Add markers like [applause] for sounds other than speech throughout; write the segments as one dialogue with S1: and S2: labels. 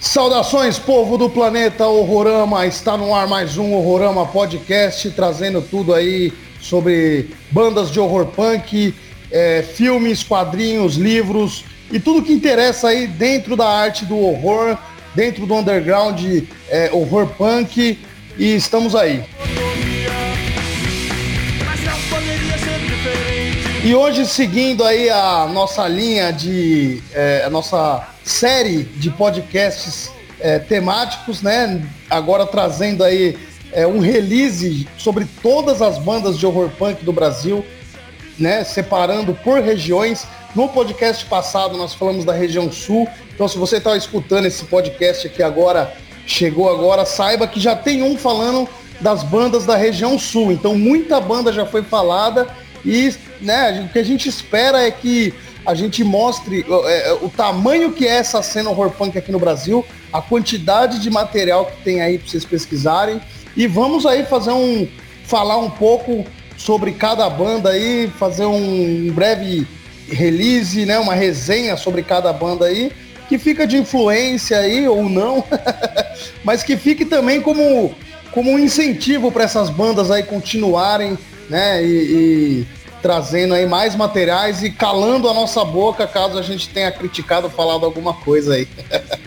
S1: Saudações, povo do planeta Horrorama! Está no ar mais um Horrorama Podcast, trazendo tudo aí sobre bandas de horror punk, é, filmes, quadrinhos, livros e tudo que interessa aí dentro da arte do horror, dentro do underground é, horror punk. E estamos aí. E hoje, seguindo aí a nossa linha de. É, a nossa série de podcasts é, temáticos, né? Agora trazendo aí é, um release sobre todas as bandas de horror punk do Brasil, né? Separando por regiões. No podcast passado nós falamos da região sul. Então, se você está escutando esse podcast aqui agora, chegou agora, saiba que já tem um falando das bandas da região sul. Então, muita banda já foi falada e né, o que a gente espera é que a gente mostre é, é, o tamanho que é essa cena horror punk aqui no Brasil, a quantidade de material que tem aí para vocês pesquisarem. E vamos aí fazer um falar um pouco sobre cada banda aí, fazer um breve release, né, uma resenha sobre cada banda aí, que fica de influência aí ou não, [laughs] mas que fique também como como um incentivo para essas bandas aí continuarem, né, e, e trazendo aí mais materiais e calando a nossa boca caso a gente tenha criticado falado alguma coisa aí. [laughs]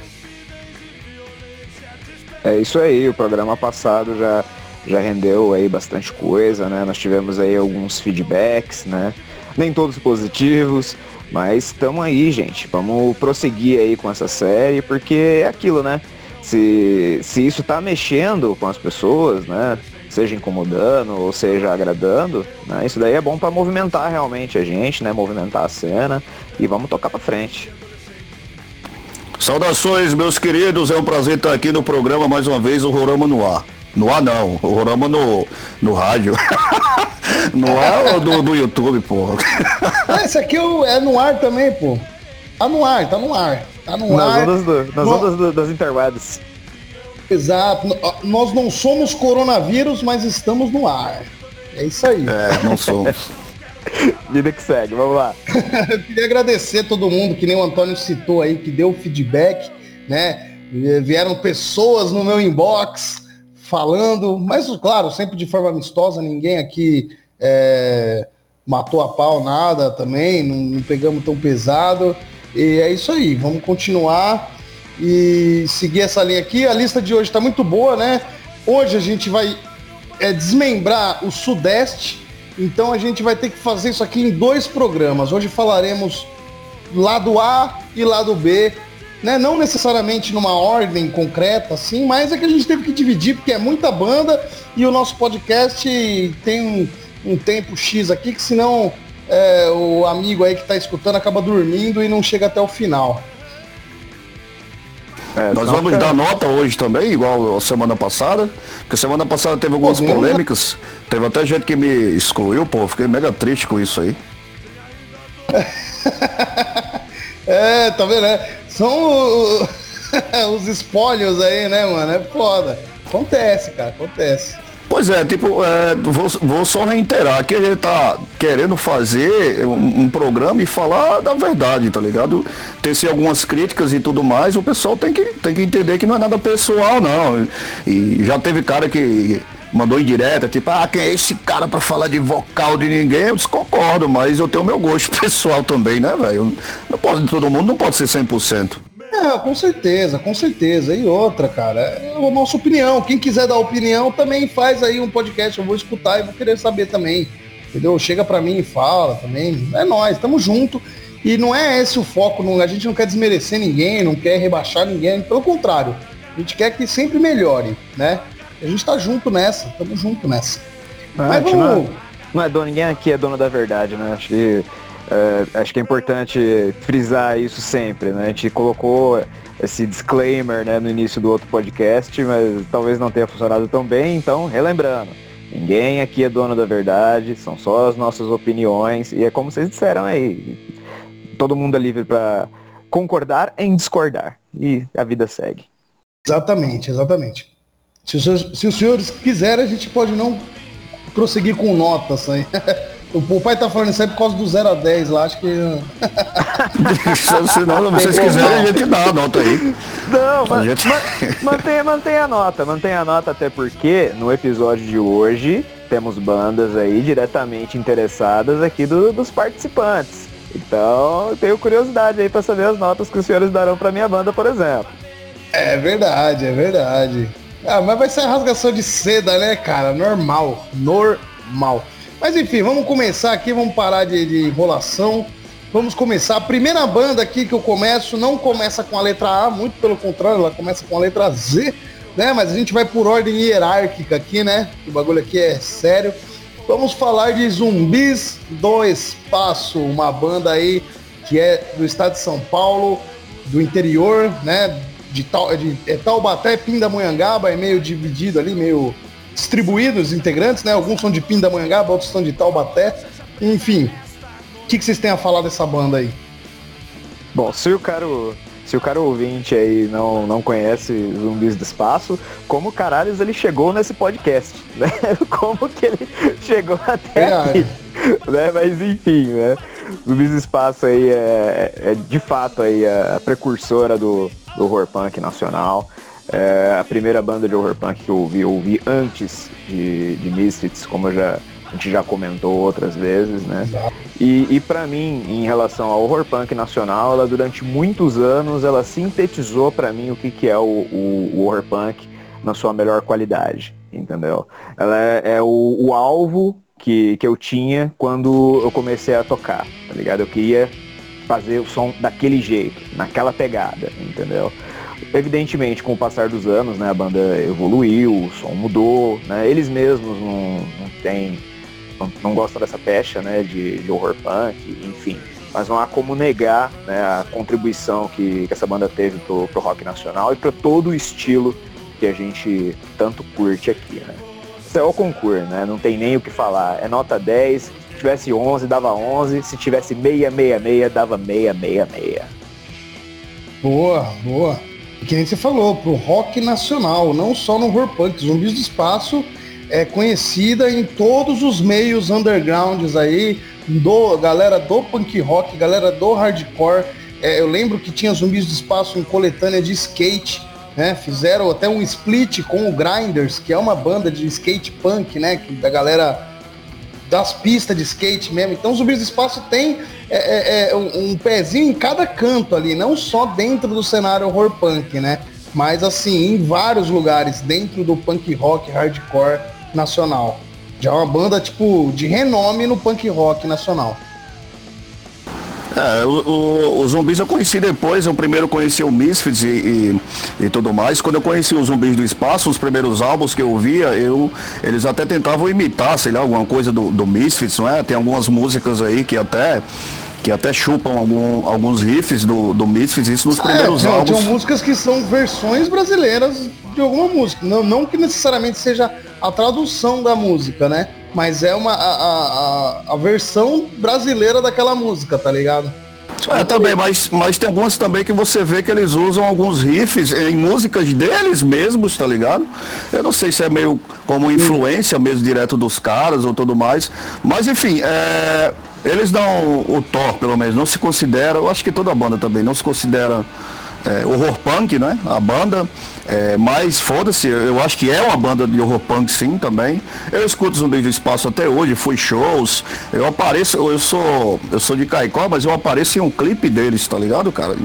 S2: é isso aí, o programa passado já, já rendeu aí bastante coisa, né? Nós tivemos aí alguns feedbacks, né? Nem todos positivos, mas estamos aí, gente. Vamos prosseguir aí com essa série, porque é aquilo, né? Se, se isso tá mexendo com as pessoas, né? Seja incomodando ou seja agradando, né? Isso daí é bom para movimentar realmente a gente, né? Movimentar a cena e vamos tocar para frente.
S3: Saudações, meus queridos, é um prazer estar aqui no programa mais uma vez, o Rorama no ar. No ar não, o Rorama no, no rádio. [laughs] no ar ou do, do YouTube, pô?
S1: Ah, esse aqui é no ar também, pô. Tá no ar, tá no ar. Tá no
S2: nas
S1: ar.
S2: Ondas do, nas no... ondas do, das interwebs.
S1: Exato. Nós não somos coronavírus, mas estamos no ar. É isso aí.
S3: É, não somos. [laughs]
S2: Vida que segue, vamos lá.
S1: Eu [laughs] queria agradecer todo mundo, que nem o Antônio citou aí, que deu feedback, né? Vieram pessoas no meu inbox falando, mas claro, sempre de forma amistosa, ninguém aqui é, matou a pau nada também, não, não pegamos tão pesado. E é isso aí, vamos continuar e seguir essa linha aqui. A lista de hoje está muito boa, né? Hoje a gente vai é, desmembrar o Sudeste, então a gente vai ter que fazer isso aqui em dois programas. Hoje falaremos lado A e lado B, né? Não necessariamente numa ordem concreta, assim, mas é que a gente teve que dividir porque é muita banda e o nosso podcast tem um, um tempo X aqui que senão é, o amigo aí que está escutando acaba dormindo e não chega até o final.
S3: É, Nós vamos dar nota hoje também, igual a semana passada, porque semana passada teve algumas polêmicas, teve até gente que me excluiu, pô, fiquei mega triste com isso aí. [laughs]
S1: é, tá vendo, né? São [laughs] os espólios aí, né, mano? É foda. Acontece, cara, acontece.
S3: Pois é, tipo, é, vou, vou, só reiterar que a gente tá querendo fazer um, um, programa e falar da verdade, tá ligado? Ter algumas críticas e tudo mais, o pessoal tem que, tem que entender que não é nada pessoal, não. E já teve cara que mandou em direta, tipo, ah, quem é esse cara para falar de vocal de ninguém? Eu desconcordo, mas eu tenho meu gosto [laughs] pessoal também, né, velho? Não pode, todo mundo não pode ser 100%.
S1: É, com certeza, com certeza. E outra, cara, é a nossa opinião. Quem quiser dar opinião também faz aí um podcast. Eu vou escutar e vou querer saber também. Entendeu? Chega para mim e fala também. É nós, estamos junto. E não é esse o foco. Não, a gente não quer desmerecer ninguém, não quer rebaixar ninguém. Pelo contrário, a gente quer que sempre melhore, né? A gente tá junto nessa, estamos junto nessa.
S2: Ah, Mas vamos... não, é, não é dono, ninguém aqui é dono da verdade, né? Acho que é, acho que é importante frisar isso sempre, né? A gente colocou esse disclaimer né, no início do outro podcast, mas talvez não tenha funcionado tão bem, então relembrando. Ninguém aqui é dono da verdade, são só as nossas opiniões, e é como vocês disseram aí, todo mundo é livre para concordar em discordar, e a vida segue.
S1: Exatamente, exatamente. Se os, senhores, se os senhores quiserem, a gente pode não prosseguir com notas aí. [laughs] O, pai tá falando isso aí por causa do 0 a 10 lá, acho que. [laughs]
S3: se não, vocês quiserem, a gente dá a nota aí.
S2: Não, mas, gente... mantenha, mantenha a nota, mantenha a nota, até porque no episódio de hoje temos bandas aí diretamente interessadas aqui do, dos participantes. Então, eu tenho curiosidade aí para saber as notas que os senhores darão para minha banda, por exemplo.
S1: É verdade, é verdade. Ah, mas vai ser a rasgação de seda, né, cara? Normal, normal. Mas enfim, vamos começar aqui, vamos parar de, de enrolação. Vamos começar. A primeira banda aqui que eu começo não começa com a letra A, muito pelo contrário, ela começa com a letra Z, né? Mas a gente vai por ordem hierárquica aqui, né? O bagulho aqui é sério. Vamos falar de Zumbis do Espaço, uma banda aí que é do estado de São Paulo, do interior, né? De, Tal, de é Taubaté, Pindamonhangaba, é meio dividido ali, meio distribuídos os integrantes, né? Alguns são de Pindamonhangaba, outros são de Taubaté. Enfim, o que, que vocês têm a falar dessa banda aí?
S2: Bom, se o cara, se o cara ouvinte aí não, não conhece Zumbis do Espaço, como caralhos ele chegou nesse podcast, [laughs] né? Como que ele chegou até é, aqui, né? Mas enfim, né? Zumbis do Espaço aí é, é de fato aí a precursora do, do horror punk nacional. É a primeira banda de horror punk que eu ouvi, eu ouvi antes de, de Misfits, como já, a gente já comentou outras vezes, né? E, e para mim, em relação ao horror punk nacional, ela durante muitos anos, ela sintetizou para mim o que, que é o, o, o, horror punk na sua melhor qualidade, entendeu? Ela é, é o, o alvo que, que eu tinha quando eu comecei a tocar, tá ligado? Eu queria fazer o som daquele jeito, naquela pegada, entendeu? Evidentemente, com o passar dos anos, né, a banda evoluiu, o som mudou, né, eles mesmos não, não têm, não, não gostam dessa pecha, né, de, de horror punk, enfim. Mas não há como negar né, a contribuição que, que essa banda teve pro, pro rock nacional e para todo o estilo que a gente tanto curte aqui, né. Isso é o concurso, né, não tem nem o que falar. É nota 10, se tivesse 11 dava 11, se tivesse 666 dava 666.
S1: Boa, boa que nem você falou, pro rock nacional, não só no horror punk. Zumbis do Espaço é conhecida em todos os meios undergrounds aí, do galera do punk rock, galera do hardcore. É, eu lembro que tinha Zumbis do Espaço em coletânea de skate, né? Fizeram até um split com o Grinders, que é uma banda de skate punk, né? Que da galera das pistas de skate mesmo. Então, Zumbis do Espaço tem é, é, é um, um, pezinho em cada canto ali, não só dentro do cenário horror punk, né? Mas assim, em vários lugares dentro do punk rock hardcore nacional. Já é uma banda tipo de renome no punk rock nacional.
S3: É, o, o, o, Zumbis eu conheci depois, eu primeiro conheci o Misfits e, e, e, tudo mais. Quando eu conheci os Zumbis do Espaço, os primeiros álbuns que eu via, eu, eles até tentavam imitar, sei lá, alguma coisa do, do Misfits, não é? Tem algumas músicas aí que até que até chupam algum, alguns riffs do, do Misfits, isso nos é, primeiros
S1: é,
S3: álbuns.
S1: Tinham músicas que são versões brasileiras de alguma música. Não, não que necessariamente seja a tradução da música, né? Mas é uma, a, a, a versão brasileira daquela música, tá ligado?
S3: É, também, mas, mas tem algumas também que você vê que eles usam alguns riffs em músicas deles mesmos, tá ligado? Eu não sei se é meio como influência mesmo direto dos caras ou tudo mais. Mas enfim, é, eles dão o Thor, pelo menos, não se considera, eu acho que toda banda também não se considera é, horror punk, né? A banda. É, mas foda-se, eu acho que é uma banda de horror punk sim também. Eu escuto Zumbi do Espaço até hoje, fui shows, eu apareço, eu sou, eu sou de Caicó, mas eu apareci em um clipe deles, tá ligado, cara?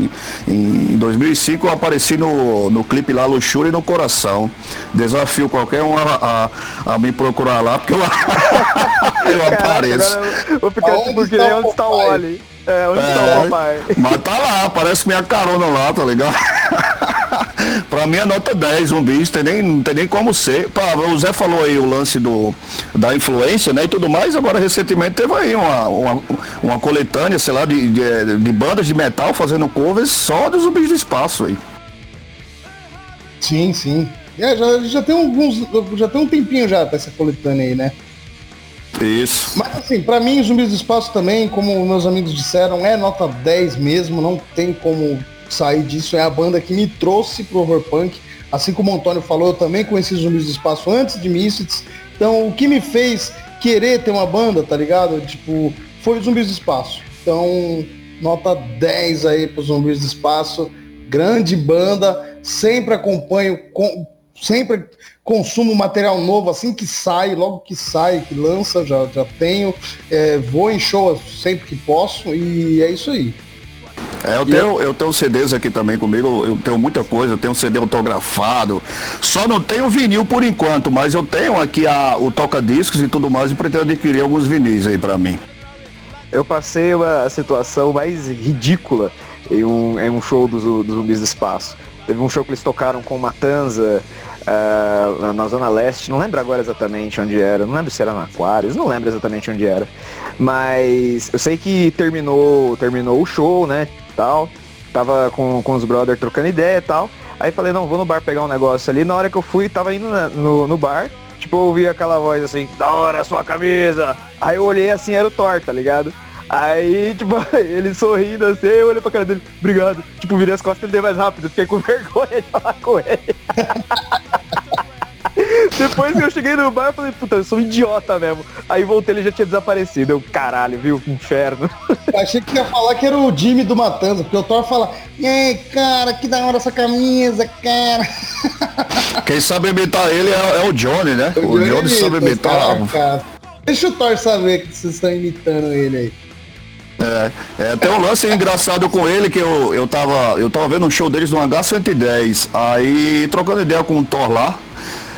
S3: Em, em 2005 eu apareci no, no clipe lá, Luxúria no Coração. Desafio qualquer um a, a, a me procurar lá, porque eu, [laughs] eu apareço.
S2: Agora, vou ficar tipo que nem onde está o Oli. É, onde é, está o papai?
S3: Mas tá lá, aparece minha carona lá, tá ligado? [laughs] [laughs] pra mim a nota 10, um bicho, tem nem, não tem nem como ser. Pá, o Zé falou aí o lance do, da influência, né, e tudo mais, agora recentemente teve aí uma, uma, uma coletânea, sei lá, de, de, de, bandas de metal fazendo covers só dos zumbis do espaço aí.
S1: Sim, sim. É, já, já tem alguns. Já tem um tempinho já pra essa coletânea aí, né?
S3: Isso.
S1: Mas assim, para mim, Zumbis do Espaço também, como meus amigos disseram, é nota 10 mesmo, não tem como sair disso. É a banda que me trouxe pro horror punk. Assim como o Antônio falou, eu também conheci Zumbis do Espaço antes de Misfits. Então, o que me fez querer ter uma banda, tá ligado? Tipo, foi o Zumbis do Espaço. Então, nota 10 aí pro Zumbis do Espaço. Grande banda, sempre acompanho, com, sempre consumo material novo assim que sai, logo que sai, que lança, já, já tenho. É, vou em show sempre que posso e é isso aí.
S3: É, eu tenho, eu tenho CDs aqui também comigo, eu tenho muita coisa, eu tenho CD autografado. Só não tenho vinil por enquanto, mas eu tenho aqui a, o toca-discos e tudo mais e pretendo adquirir alguns vinis aí para mim.
S2: Eu passei uma situação mais ridícula em um, em um show dos, dos Zumbis do Espaço. Teve um show que eles tocaram com Matanza, uh, na Zona Leste, não lembro agora exatamente onde era, não lembro se era na Aquarius, não lembro exatamente onde era. Mas eu sei que terminou, terminou o show, né, tal. Tava com, com os brothers trocando ideia e tal. Aí falei, não, vou no bar pegar um negócio ali. Na hora que eu fui, tava indo na, no, no bar, tipo, eu ouvi aquela voz assim, da hora sua camisa. Aí eu olhei assim, era o Thor, tá ligado? Aí, tipo, [laughs] ele sorrindo assim, eu olhei pra cara dele, obrigado. Tipo, virei as costas dele mais rápido, fiquei com [laughs] vergonha de falar com ele. [laughs] Depois que eu cheguei no bar, eu falei, puta, eu sou um idiota mesmo. Aí voltei, ele já tinha desaparecido. Eu, caralho, viu? Inferno.
S1: Eu achei que ia falar que era o Jimmy do Matanza, porque o Thor fala, e aí, cara, que da hora essa camisa, cara.
S3: Quem sabe imitar ele é, é o Johnny, né? O, o Johnny, Johnny sabe imitar.
S1: Cara, Deixa o Thor saber que vocês estão imitando ele aí.
S3: É, é, tem um lance engraçado com ele que eu, eu, tava, eu tava vendo um show deles no H110, aí trocando ideia com o Thor lá,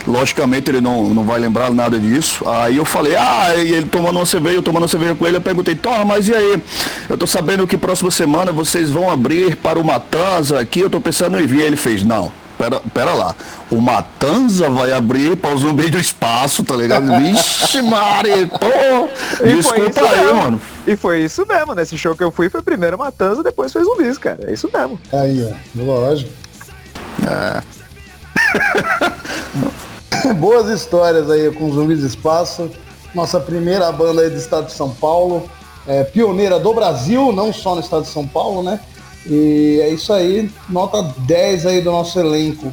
S3: logicamente ele não, não vai lembrar nada disso. Aí eu falei, ah, e ele tomando uma cerveja, eu tomando uma cerveja com ele, eu perguntei, Thor, mas e aí? Eu tô sabendo que próxima semana vocês vão abrir para o Matanza aqui, eu tô pensando em vir. Ele fez, não, pera, pera lá. O Matanza vai abrir para o zumbi do espaço, tá ligado? [laughs] Vixe, Mari, pô! Desculpa aí, mesmo. mano.
S2: E foi isso mesmo, nesse show que eu fui, foi primeiro Matanza, depois foi zumbis, cara. É isso mesmo.
S1: Aí, ó, lógico. É. [laughs] [coughs] Boas histórias aí com zumbis do espaço. Nossa primeira banda aí do estado de São Paulo. É, pioneira do Brasil, não só no estado de São Paulo, né? E é isso aí, nota 10 aí do nosso elenco.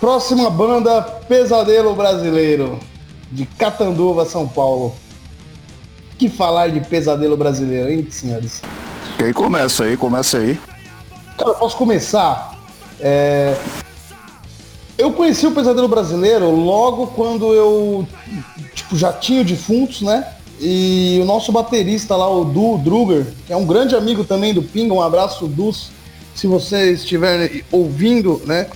S1: Próxima banda, Pesadelo Brasileiro, de Catanduva, São Paulo. Que falar de Pesadelo Brasileiro, hein, senhores?
S3: Quem começa aí? Começa aí.
S1: Cara, posso começar? É... Eu conheci o Pesadelo Brasileiro logo quando eu tipo, já tinha defuntos, né? E o nosso baterista lá, o Du Druger, que é um grande amigo também do Pinga, um abraço, Dus, se você estiver ouvindo, né?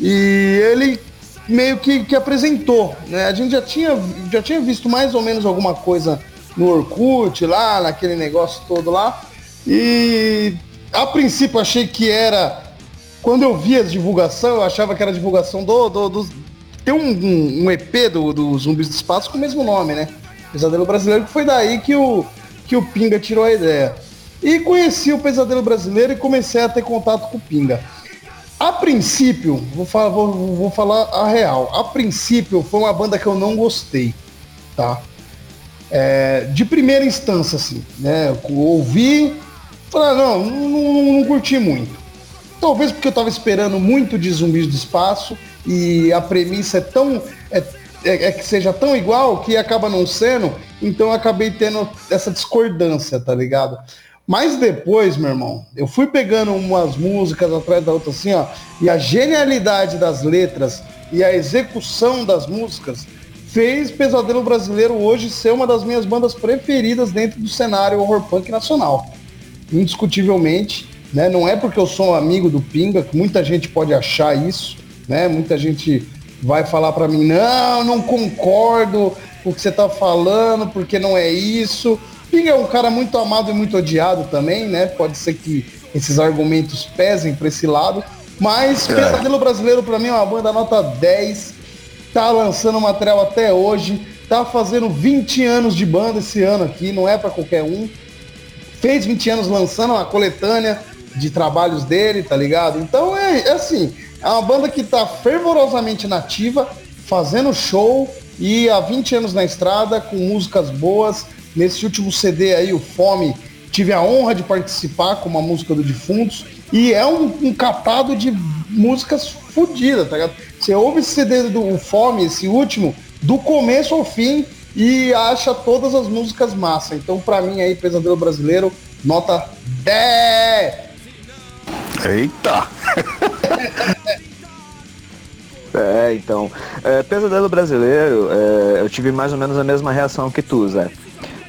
S1: E ele meio que, que apresentou, né? A gente já tinha, já tinha visto mais ou menos alguma coisa no Orkut, lá, naquele negócio todo lá. E a princípio achei que era. Quando eu vi a divulgação, eu achava que era divulgação do. do, do tem um, um, EP do, do Zumbis do Espaço com o mesmo nome, né? Pesadelo Brasileiro, que foi daí que o, que o Pinga tirou a ideia. E conheci o Pesadelo Brasileiro e comecei a ter contato com o Pinga. A princípio, vou falar, vou, vou falar a real. A princípio foi uma banda que eu não gostei, tá? É, de primeira instância, assim, né? Eu ouvi, falei, ah, não, não, não, não curti muito. Talvez porque eu tava esperando muito de zumbis do espaço e a premissa é tão, é é, é, que seja tão igual que acaba não sendo, então eu acabei tendo essa discordância, tá ligado? Mas depois, meu irmão, eu fui pegando umas músicas atrás da outra assim, ó, e a genialidade das letras e a execução das músicas fez Pesadelo Brasileiro hoje ser uma das minhas bandas preferidas dentro do cenário horror punk nacional. Indiscutivelmente, né? Não é porque eu sou um amigo do Pinga, que muita gente pode achar isso, né? Muita gente vai falar para mim, não, não concordo com o que você tá falando, porque não é isso. Ping é um cara muito amado e muito odiado também, né? Pode ser que esses argumentos pesem para esse lado. Mas é. Pesadelo Brasileiro para mim é uma banda nota 10. Tá lançando material até hoje. Tá fazendo 20 anos de banda esse ano aqui, não é para qualquer um. Fez 20 anos lançando uma coletânea de trabalhos dele, tá ligado? Então é, é assim, é uma banda que está fervorosamente nativa, fazendo show e há 20 anos na estrada, com músicas boas. Nesse último CD aí, o Fome, tive a honra de participar com uma música do Defuntos. E é um, um catado de músicas fodidas, tá ligado? Você ouve esse CD do Fome, esse último, do começo ao fim, e acha todas as músicas massa. Então, para mim aí, Pesadelo Brasileiro, nota 10.
S3: Eita! [laughs]
S2: é, então, é, Pesadelo Brasileiro, é, eu tive mais ou menos a mesma reação que tu, Zé.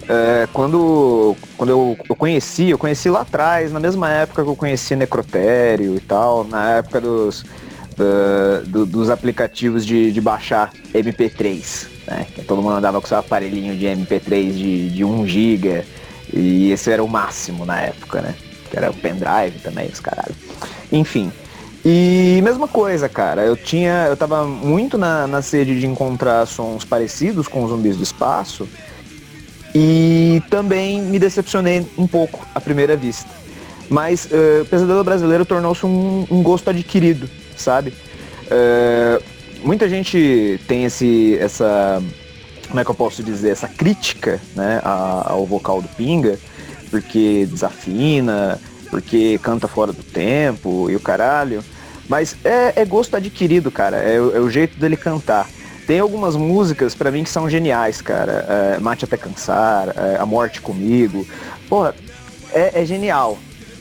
S2: É, quando quando eu, eu conheci, eu conheci lá atrás, na mesma época que eu conheci Necrotério e tal, na época dos, uh, do, dos aplicativos de, de baixar MP3, né? Que todo mundo andava com seu aparelhinho de MP3 de, de 1 GB e esse era o máximo na época, né? Que era o pendrive também, os caralho. Enfim. E mesma coisa, cara. Eu tinha. Eu tava muito na, na sede de encontrar sons parecidos com os zumbis do espaço. E também me decepcionei um pouco à primeira vista. Mas uh, o Pesadelo Brasileiro tornou-se um, um, gosto adquirido, sabe? Uh, muita gente tem esse, essa, como é que eu posso dizer, essa crítica né, ao vocal do Pinga, porque desafina, porque canta fora do tempo e o caralho. Mas é, é gosto adquirido, cara, é, é o jeito dele cantar. Tem algumas músicas para mim que são geniais, cara. É, Mate até cansar, é, A Morte comigo. Porra, é, é genial,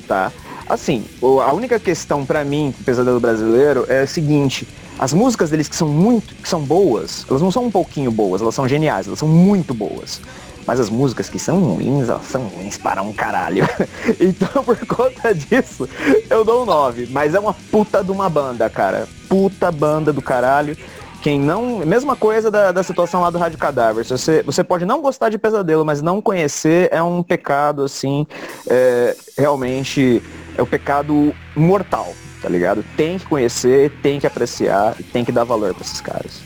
S2: tá? Assim, a única questão para mim, Pesadelo Brasileiro, é a seguinte. As músicas deles que são muito, que são boas, elas não são um pouquinho boas, elas são geniais, elas são muito boas. Mas as músicas que são ruins, elas são ruins para um caralho. [laughs] então, por conta disso, eu dou um 9. Mas é uma puta de uma banda, cara. Puta banda do caralho. Quem não. Mesma coisa da, da situação lá do Rádio Cadáver. Você, você pode não gostar de pesadelo, mas não conhecer é um pecado, assim. É, realmente é o um pecado mortal, tá ligado? Tem que conhecer, tem que apreciar, tem que dar valor para esses caras.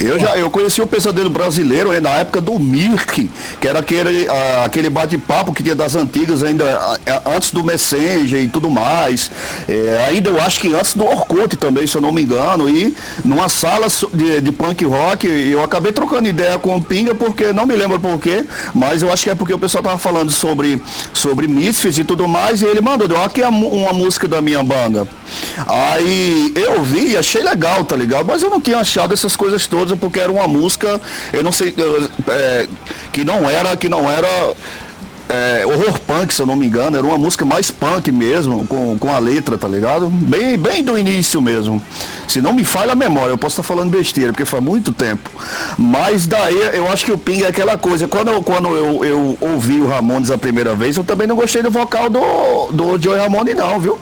S3: Eu já eu conheci o Pesadelo Brasileiro na época do Mirk, que era aquele, uh, aquele bate-papo que tinha das antigas, ainda uh, antes do Messenger e tudo mais. É, ainda eu acho que antes do Orkut também, se eu não me engano. E numa sala de, de punk rock, eu acabei trocando ideia com o Pinga, porque não me lembro porquê, mas eu acho que é porque o pessoal tava falando sobre, sobre Misfits e tudo mais, e ele mandou, deu aqui uma música da minha banda. Aí eu vi e achei legal, tá ligado? Mas eu não tinha achado essas coisas todas porque era uma música, eu não sei, é, que não era, que não era é, horror punk, se eu não me engano, era uma música mais punk mesmo, com, com a letra, tá ligado? Bem, bem do início mesmo. Se não me falha a memória, eu posso estar falando besteira, porque faz muito tempo. Mas daí eu acho que o Ping é aquela coisa. Quando eu, quando eu, eu ouvi o Ramones a primeira vez, eu também não gostei do vocal do, do Joey Ramone, não, viu?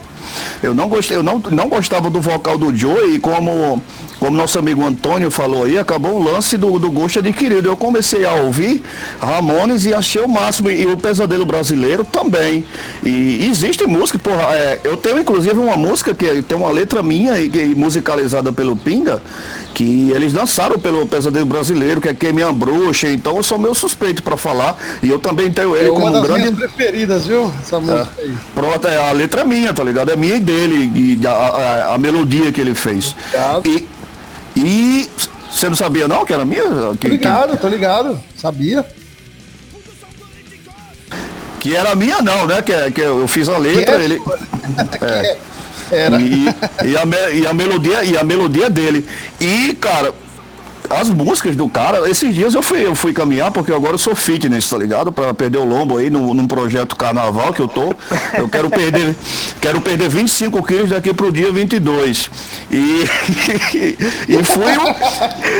S3: Eu não gostei, eu não, não gostava do vocal do Joey como como nosso amigo Antônio falou aí, acabou o lance do, do gosto adquirido. Eu comecei a ouvir Ramones e achei o máximo, e o Pesadelo Brasileiro também. E existe música, porra, é, eu tenho inclusive uma música que tem uma letra minha e, e musicalizada pelo Pinga, que eles dançaram pelo Pesadelo Brasileiro, que é Quem Me Ambruxa, então eu sou meu suspeito para falar, e eu também tenho ele é como das grande...
S1: minhas preferidas, viu? Essa música
S3: é. aí. Pronto, é, a letra é minha, tá ligado? É minha e dele, e a, a, a melodia que ele fez. E, e você não sabia não que era minha?
S1: Que, tô ligado, que... tô ligado. Sabia.
S3: Que era minha não, né? Que, que eu fiz a letra, é? ele. [laughs] É. Era. E, e, a, e a melodia e a melodia dele. E, cara, as músicas do cara, esses dias eu fui, eu fui caminhar, porque agora eu sou fitness, tá ligado? Pra perder o lombo aí no, num projeto carnaval que eu tô. Eu quero perder, [laughs] quero perder 25 quilos daqui pro dia 22. E, [laughs] e fui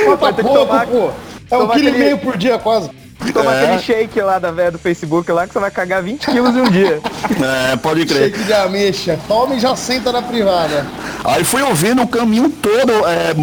S1: o. Vai ter que tomar, pô. É um quilo e meio por dia quase.
S2: Toma é. aquele shake lá da velha do Facebook lá que você vai cagar 20 quilos em um dia.
S3: É, pode crer.
S1: Shake de ameixa. Tome e já senta na privada.
S3: Aí fui ouvindo o caminho todo. É,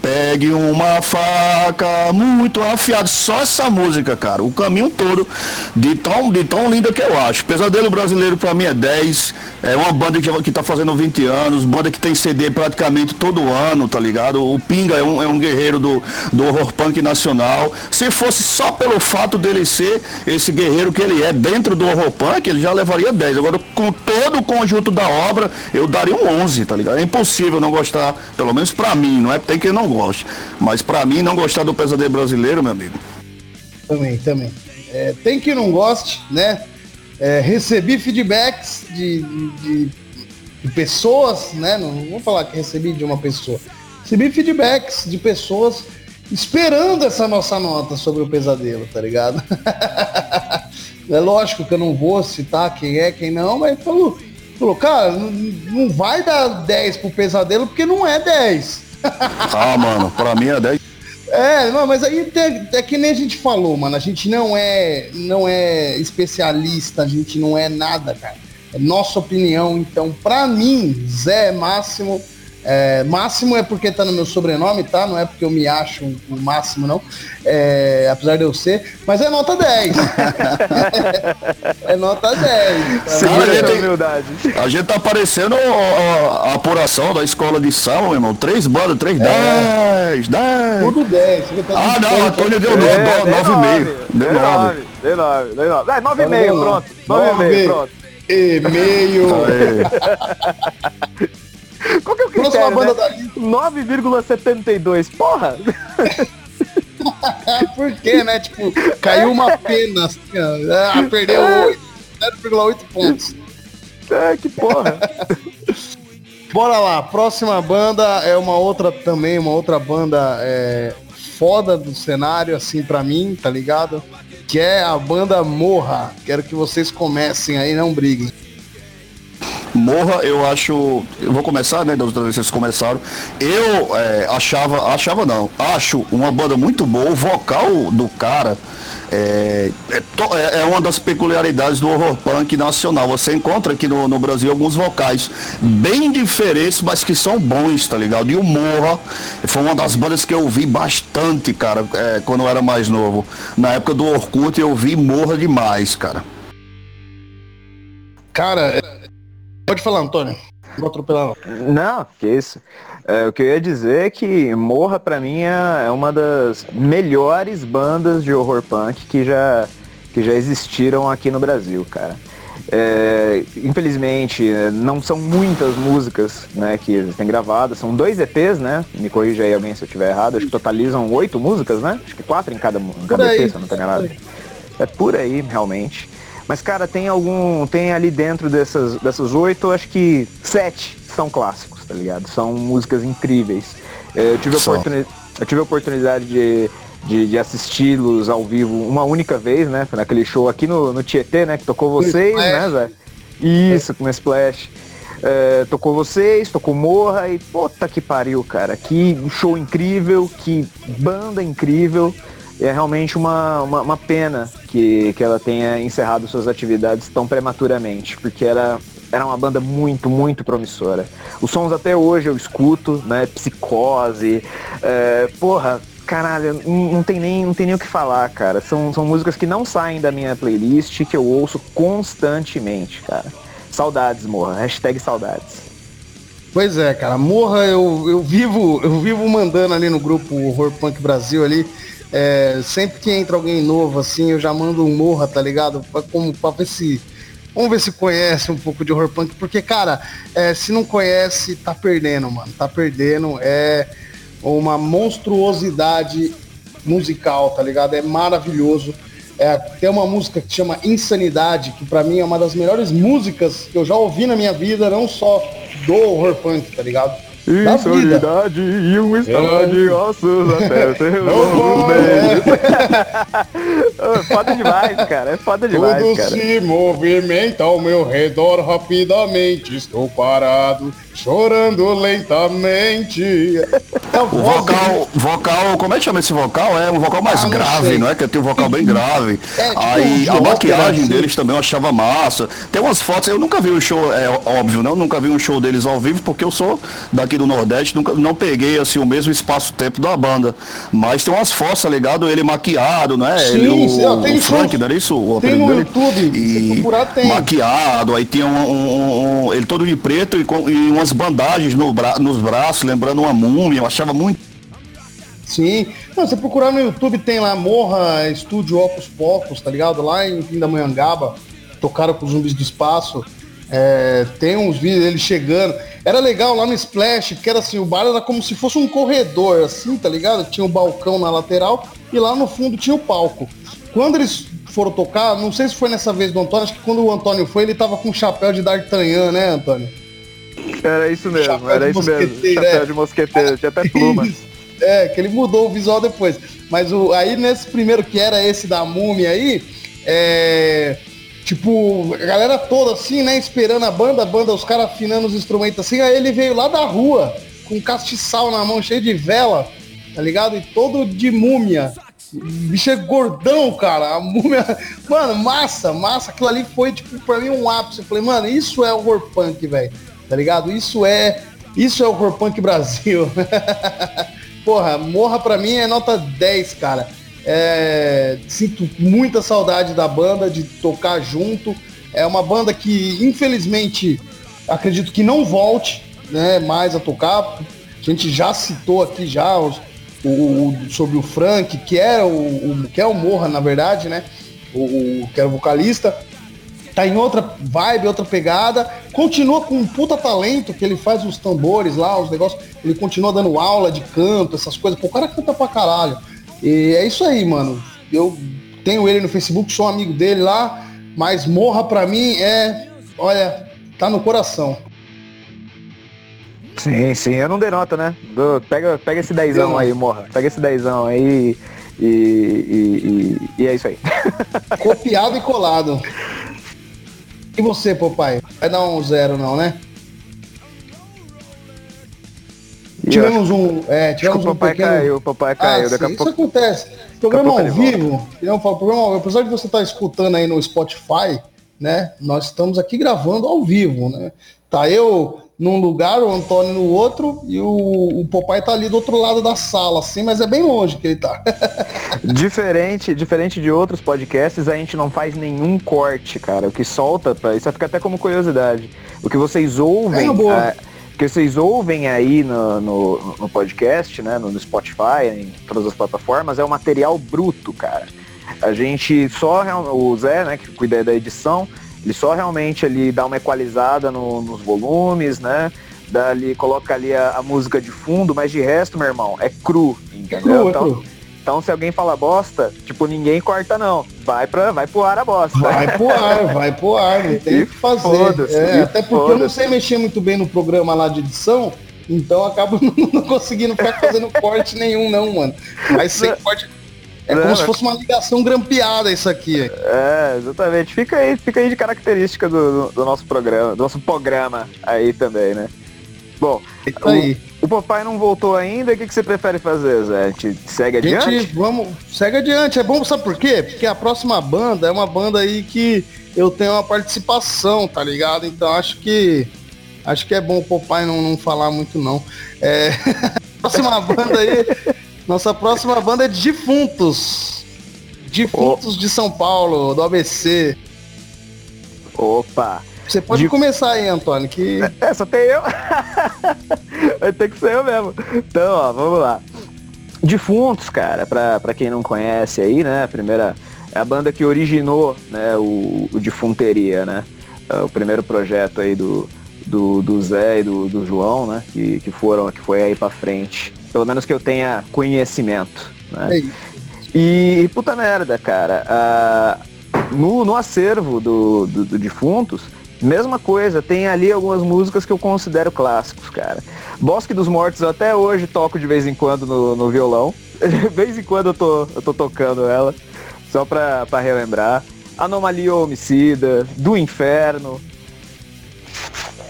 S3: pegue uma faca muito afiada. Só essa música, cara. O caminho todo. De tão, de tão linda que eu acho. Pesadelo Brasileiro pra mim é 10. É uma banda que, que tá fazendo 20 anos. Banda que tem CD praticamente todo ano, tá ligado? O Pinga é um, é um guerreiro do, do horror punk nacional. Se fosse só pelo fato dele ser esse guerreiro que ele é dentro do horror punk, ele já levaria 10. Agora, com todo o conjunto da obra, eu daria um 11, tá ligado? É impossível não gostar, pelo menos pra mim, não é tem quem não goste, mas pra mim não gostar do pesadelo brasileiro, meu amigo.
S1: Também, também. É, tem que não goste, né? É, recebi feedbacks de, de, de, pessoas, né? Não vou falar que recebi de uma pessoa. Recebi feedbacks de pessoas esperando essa nossa nota sobre o pesadelo, tá ligado? [laughs] é lógico que eu não vou citar quem é, quem não, mas falou, falou cara, não, vai dar 10 pro pesadelo porque não é 10. [laughs]
S3: ah, mano, pra mim é 10.
S1: É, não, mas aí é, é, que nem a gente falou, mano. A gente não é, não é especialista, a gente não é nada, cara. É nossa opinião. Então, pra mim, Zé Máximo é, máximo é porque tá no meu sobrenome, tá? Não é porque eu me acho o máximo, não. É, apesar de eu ser. Mas é nota 10. [laughs] é nota 10.
S3: Sim, a, gente, humildade. a gente tá aparecendo a, a, a, apuração da escola de sal, meu irmão. Três bandas, três, é. 10, 10.
S1: Tudo 10.
S3: Ah, não, Antônio deu 9,5. É,
S2: deu 9. Deu 9. Deu 9. 9,5, pronto. 9,5, pronto.
S1: E meio.
S2: Qual que é o critério, banda né? 9,72. Porra! [laughs]
S1: Por quê, né? Tipo, caiu uma pena, assim, ó. Ah, perdeu 0,8 pontos.
S2: É, que porra. [laughs]
S1: Bora lá, próxima banda é uma outra também, uma outra banda é, foda do cenário, assim, pra mim, tá ligado? Que é a banda Morra. Quero que vocês comecem aí, não briguem.
S3: Morra, eu acho. Eu vou começar, né? Das outras vezes vocês começaram. Eu é, achava. Achava não. Acho uma banda muito boa. O vocal do cara. É, é, é, é, uma das peculiaridades do horror punk nacional. Você encontra aqui no, no, Brasil alguns vocais bem diferentes, mas que são bons, tá ligado? E o Morra foi uma das bandas que eu vi bastante, cara, é, quando eu era mais novo. Na época do Orkut eu vi Morra demais, cara.
S1: Cara, Pode falar, Antônio. Não vou atropelar
S2: não. Não, que isso. É, o que eu ia dizer é que Morra pra mim é, é uma das melhores bandas de horror punk que já, que já existiram aqui no Brasil, cara. É, infelizmente, não são muitas músicas né, que eles têm gravadas, são dois EPs, né? Me corrija aí alguém se eu estiver errado, acho que totalizam oito músicas, né? Acho que quatro em cada, em cada EP, se eu não estou enganado. É por aí, realmente. Mas, cara, tem algum. Tem ali dentro dessas, dessas oito, acho que sete são clássicos, tá ligado? São músicas incríveis. É, eu tive, a, oportuni eu tive a oportunidade de, de, de assisti-los ao vivo uma única vez, né? Naquele show aqui no, no Tietê, né? Que tocou vocês, né, Zé? Isso, com Splash. É, tocou vocês, tocou Morra e puta que pariu, cara. Que show incrível, que banda incrível é realmente uma, uma, uma, pena que, que ela tenha encerrado suas atividades tão prematuramente, porque era, era uma banda muito, muito promissora. Os sons até hoje eu escuto, né? Psicose, é, porra, caralho, não, tem nem, não tem nem o que falar, cara. São, são músicas que não saem da minha playlist, que eu ouço constantemente, cara. Saudades, morra. Hashtag saudades.
S1: Pois é, cara, morra, eu, eu vivo, eu vivo mandando ali no grupo Horror Punk Brasil ali é, sempre que entra alguém novo, assim, eu já mando um morra, tá ligado? Pra, como, pra ver se. Vamos ver se conhece um pouco de horror punk, porque, cara, é, se não conhece, tá perdendo, mano. Tá perdendo. É uma monstruosidade musical, tá ligado? É maravilhoso. É, tem uma música que chama Insanidade, que para mim é uma das melhores músicas que eu já ouvi na minha vida, não só do horror punk, tá ligado?
S2: Insanidade e um estado de ossos até o [laughs] terror. [laughs] foda demais, cara. É foda demais,
S1: Tudo
S2: cara.
S1: se movimenta ao meu redor rapidamente. Estou parado chorando lentamente.
S3: É o vocal, vocal, como é que chama esse vocal? É um vocal mais ah, grave, sei. não é? Que tem um vocal bem grave. É, tipo, Aí a maquiagem deles também eu achava massa. Tem umas fotos, eu nunca vi o um show, é óbvio, não, nunca vi um show deles ao vivo, porque eu sou daqui do Nordeste, nunca não peguei assim o mesmo espaço-tempo da banda. Mas tem umas fotos, tá ligado? Ele maquiado, não é? Sim, ele, o,
S1: tem
S3: o Frank, não era isso? O
S1: tem no dele? YouTube,
S3: e procurar, tem. Maquiado, aí tinha um, um, um, ele todo de preto e, com, e uma umas bandagens no bra nos braços, lembrando uma múmia, eu achava muito.
S1: Sim, não, você procurar no YouTube tem lá Morra Estúdio Opus Pocos, tá ligado? Lá em Pindamonhangaba, tocaram com os zumbis do espaço. É, tem uns vídeos dele chegando. Era legal lá no Splash, que era assim, o bar era como se fosse um corredor, assim, tá ligado? Tinha um balcão na lateral e lá no fundo tinha o palco. Quando eles foram tocar, não sei se foi nessa vez do Antônio, acho que quando o Antônio foi, ele tava com chapéu de D'Artagnan, né, Antônio?
S2: Era isso mesmo, Chapéu era isso mesmo. Chapéu é. de mosqueteiro, tinha até [laughs] plumas.
S1: É, que ele mudou o visual depois. Mas o, aí nesse primeiro que era esse da múmia aí, é, tipo, a galera toda assim, né, esperando a banda, a banda, os caras afinando os instrumentos assim, aí ele veio lá da rua, com um castiçal na mão, cheio de vela, tá ligado? E todo de múmia. O bicho é gordão, cara. A múmia. [laughs] Mano, massa, massa. Aquilo ali foi, tipo, pra mim um ápice. Eu falei, mano, isso é o horror punk, velho. Tá ligado? Isso é. Isso é o horror punk Brasil. [laughs] Porra, morra pra mim é nota 10, cara. É, sinto muita saudade da banda, de tocar junto. É uma banda que, infelizmente, acredito que não volte né, mais a tocar. A gente já citou aqui já os, o, sobre o Frank, que era o, o, que é o Morra, na verdade, né? O, o, que era o vocalista. Tá em outra vibe, outra pegada. Continua com um puta talento, que ele faz os tambores lá, os negócios. Ele continua dando aula de canto, essas coisas. Pô, o cara canta pra caralho. E é isso aí, mano. Eu tenho ele no Facebook, sou amigo dele lá, mas morra pra mim é. Olha, tá no coração.
S2: Sim, sim, eu não dei nota, né? Do, pega, pega esse dezão aí, morra. Pega esse dezão aí e, e, e, e é isso aí. [laughs]
S1: Copiado e colado. E você, papai? Vai dar um zero não, né? Tivemos um. É, tivemos
S2: um
S1: pequeno...
S2: caiu, papai caiu. Ah,
S1: daqui isso pouco... acontece. Programa ao vivo, não, programa, apesar de você estar tá escutando aí no Spotify, né? Nós estamos aqui gravando ao vivo, né? Tá eu num lugar, o Antônio no outro, e o, o Popeye tá ali do outro lado da sala, assim, mas é bem longe que ele tá. [laughs]
S2: diferente, diferente de outros podcasts, a gente não faz nenhum corte, cara. O que solta, pra, isso fica até como curiosidade. O que vocês ouvem. É, o que vocês ouvem aí no, no, no podcast, né, no, no Spotify, em todas as plataformas, é o material bruto, cara. A gente só, o Zé, né, que cuida da edição, ele só realmente ali dá uma equalizada no, nos volumes, né? Dali, coloca ali a, a, música de fundo, mas de resto, meu irmão, é cru, entendeu? Cru, é então, cru. então se alguém fala bosta, tipo, ninguém corta não. Vai, pra, vai pro ar a bosta.
S1: Vai pro ar, [laughs] vai pro ar, não tem o que fazer. É, até porque eu não sei mexer muito bem no programa lá de edição, então acabo [laughs] não conseguindo ficar fazendo corte nenhum, não, mano. Mas sem corte é como se fosse uma ligação grampeada isso aqui.
S2: É, exatamente. Fica aí, fica aí de característica do, do nosso programa, do nosso programa aí também, né? Bom, o, aí. o papai não voltou ainda, o que, que você prefere fazer, Zé? A gente segue adiante? Gente,
S1: vamos, segue adiante. É bom, sabe por quê? Porque a próxima banda é uma banda aí que eu tenho uma participação, tá ligado? Então acho que acho que é bom o papai não, não falar muito não. É, [laughs] próxima banda aí nossa próxima banda é Defuntos. Defuntos oh. de São Paulo, do ABC.
S2: Opa!
S1: Você pode de... começar aí, Antônio, que...
S2: É, só tem eu. [laughs] Vai ter que ser eu mesmo. Então, ó, vamos lá. Defuntos, cara, pra, pra quem não conhece aí, né, a primeira... É a banda que originou, né, o, o Defunteria, né? É o primeiro projeto aí do, do, do Zé e do, do João, né? Que, que foram, que foi aí pra frente pelo menos que eu tenha conhecimento. Né? É e, puta merda, cara. Uh, no, no acervo do, do, do Defuntos, mesma coisa, tem ali algumas músicas que eu considero clássicos, cara. Bosque dos Mortos eu até hoje toco de vez em quando no, no violão. [laughs] De vez em quando eu tô, eu tô tocando ela, só pra, pra relembrar. Anomalia Homicida, Do Inferno.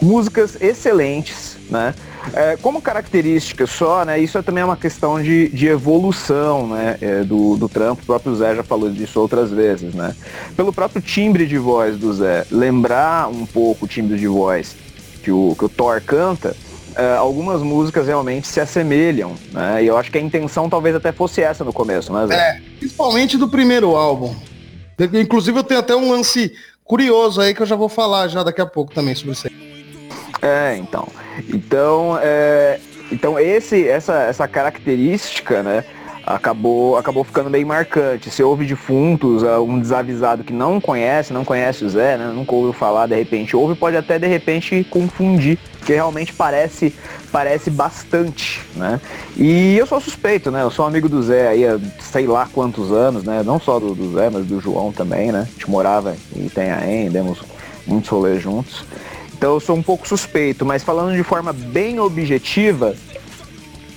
S2: Músicas excelentes, né? É, como característica só, né, isso é também uma questão de, de evolução né, é, do, do trampo, o próprio Zé já falou disso outras vezes, né? Pelo próprio timbre de voz do Zé, lembrar um pouco o timbre de voz que o, que o Thor canta, é, algumas músicas realmente se assemelham, né? E eu acho que a intenção talvez até fosse essa no começo, né, Zé?
S1: É, principalmente do primeiro álbum. Inclusive eu tenho até um lance curioso aí que eu já vou falar já daqui a pouco também sobre isso aí.
S2: É, então. Então, é, então esse, essa, essa característica, né, acabou, acabou ficando bem marcante. Se houve defuntos, é, um desavisado que não conhece, não conhece o Zé, né, nunca ouviu falar, de repente ouve, pode até de repente confundir, porque realmente parece, parece bastante, né. E eu sou suspeito, né, eu sou amigo do Zé aí há sei lá quantos anos, né, não só do, do Zé, mas do João também, né, a gente morava em Itanhaém, demos muitos rolês juntos. Então eu sou um pouco suspeito, mas falando de forma bem objetiva,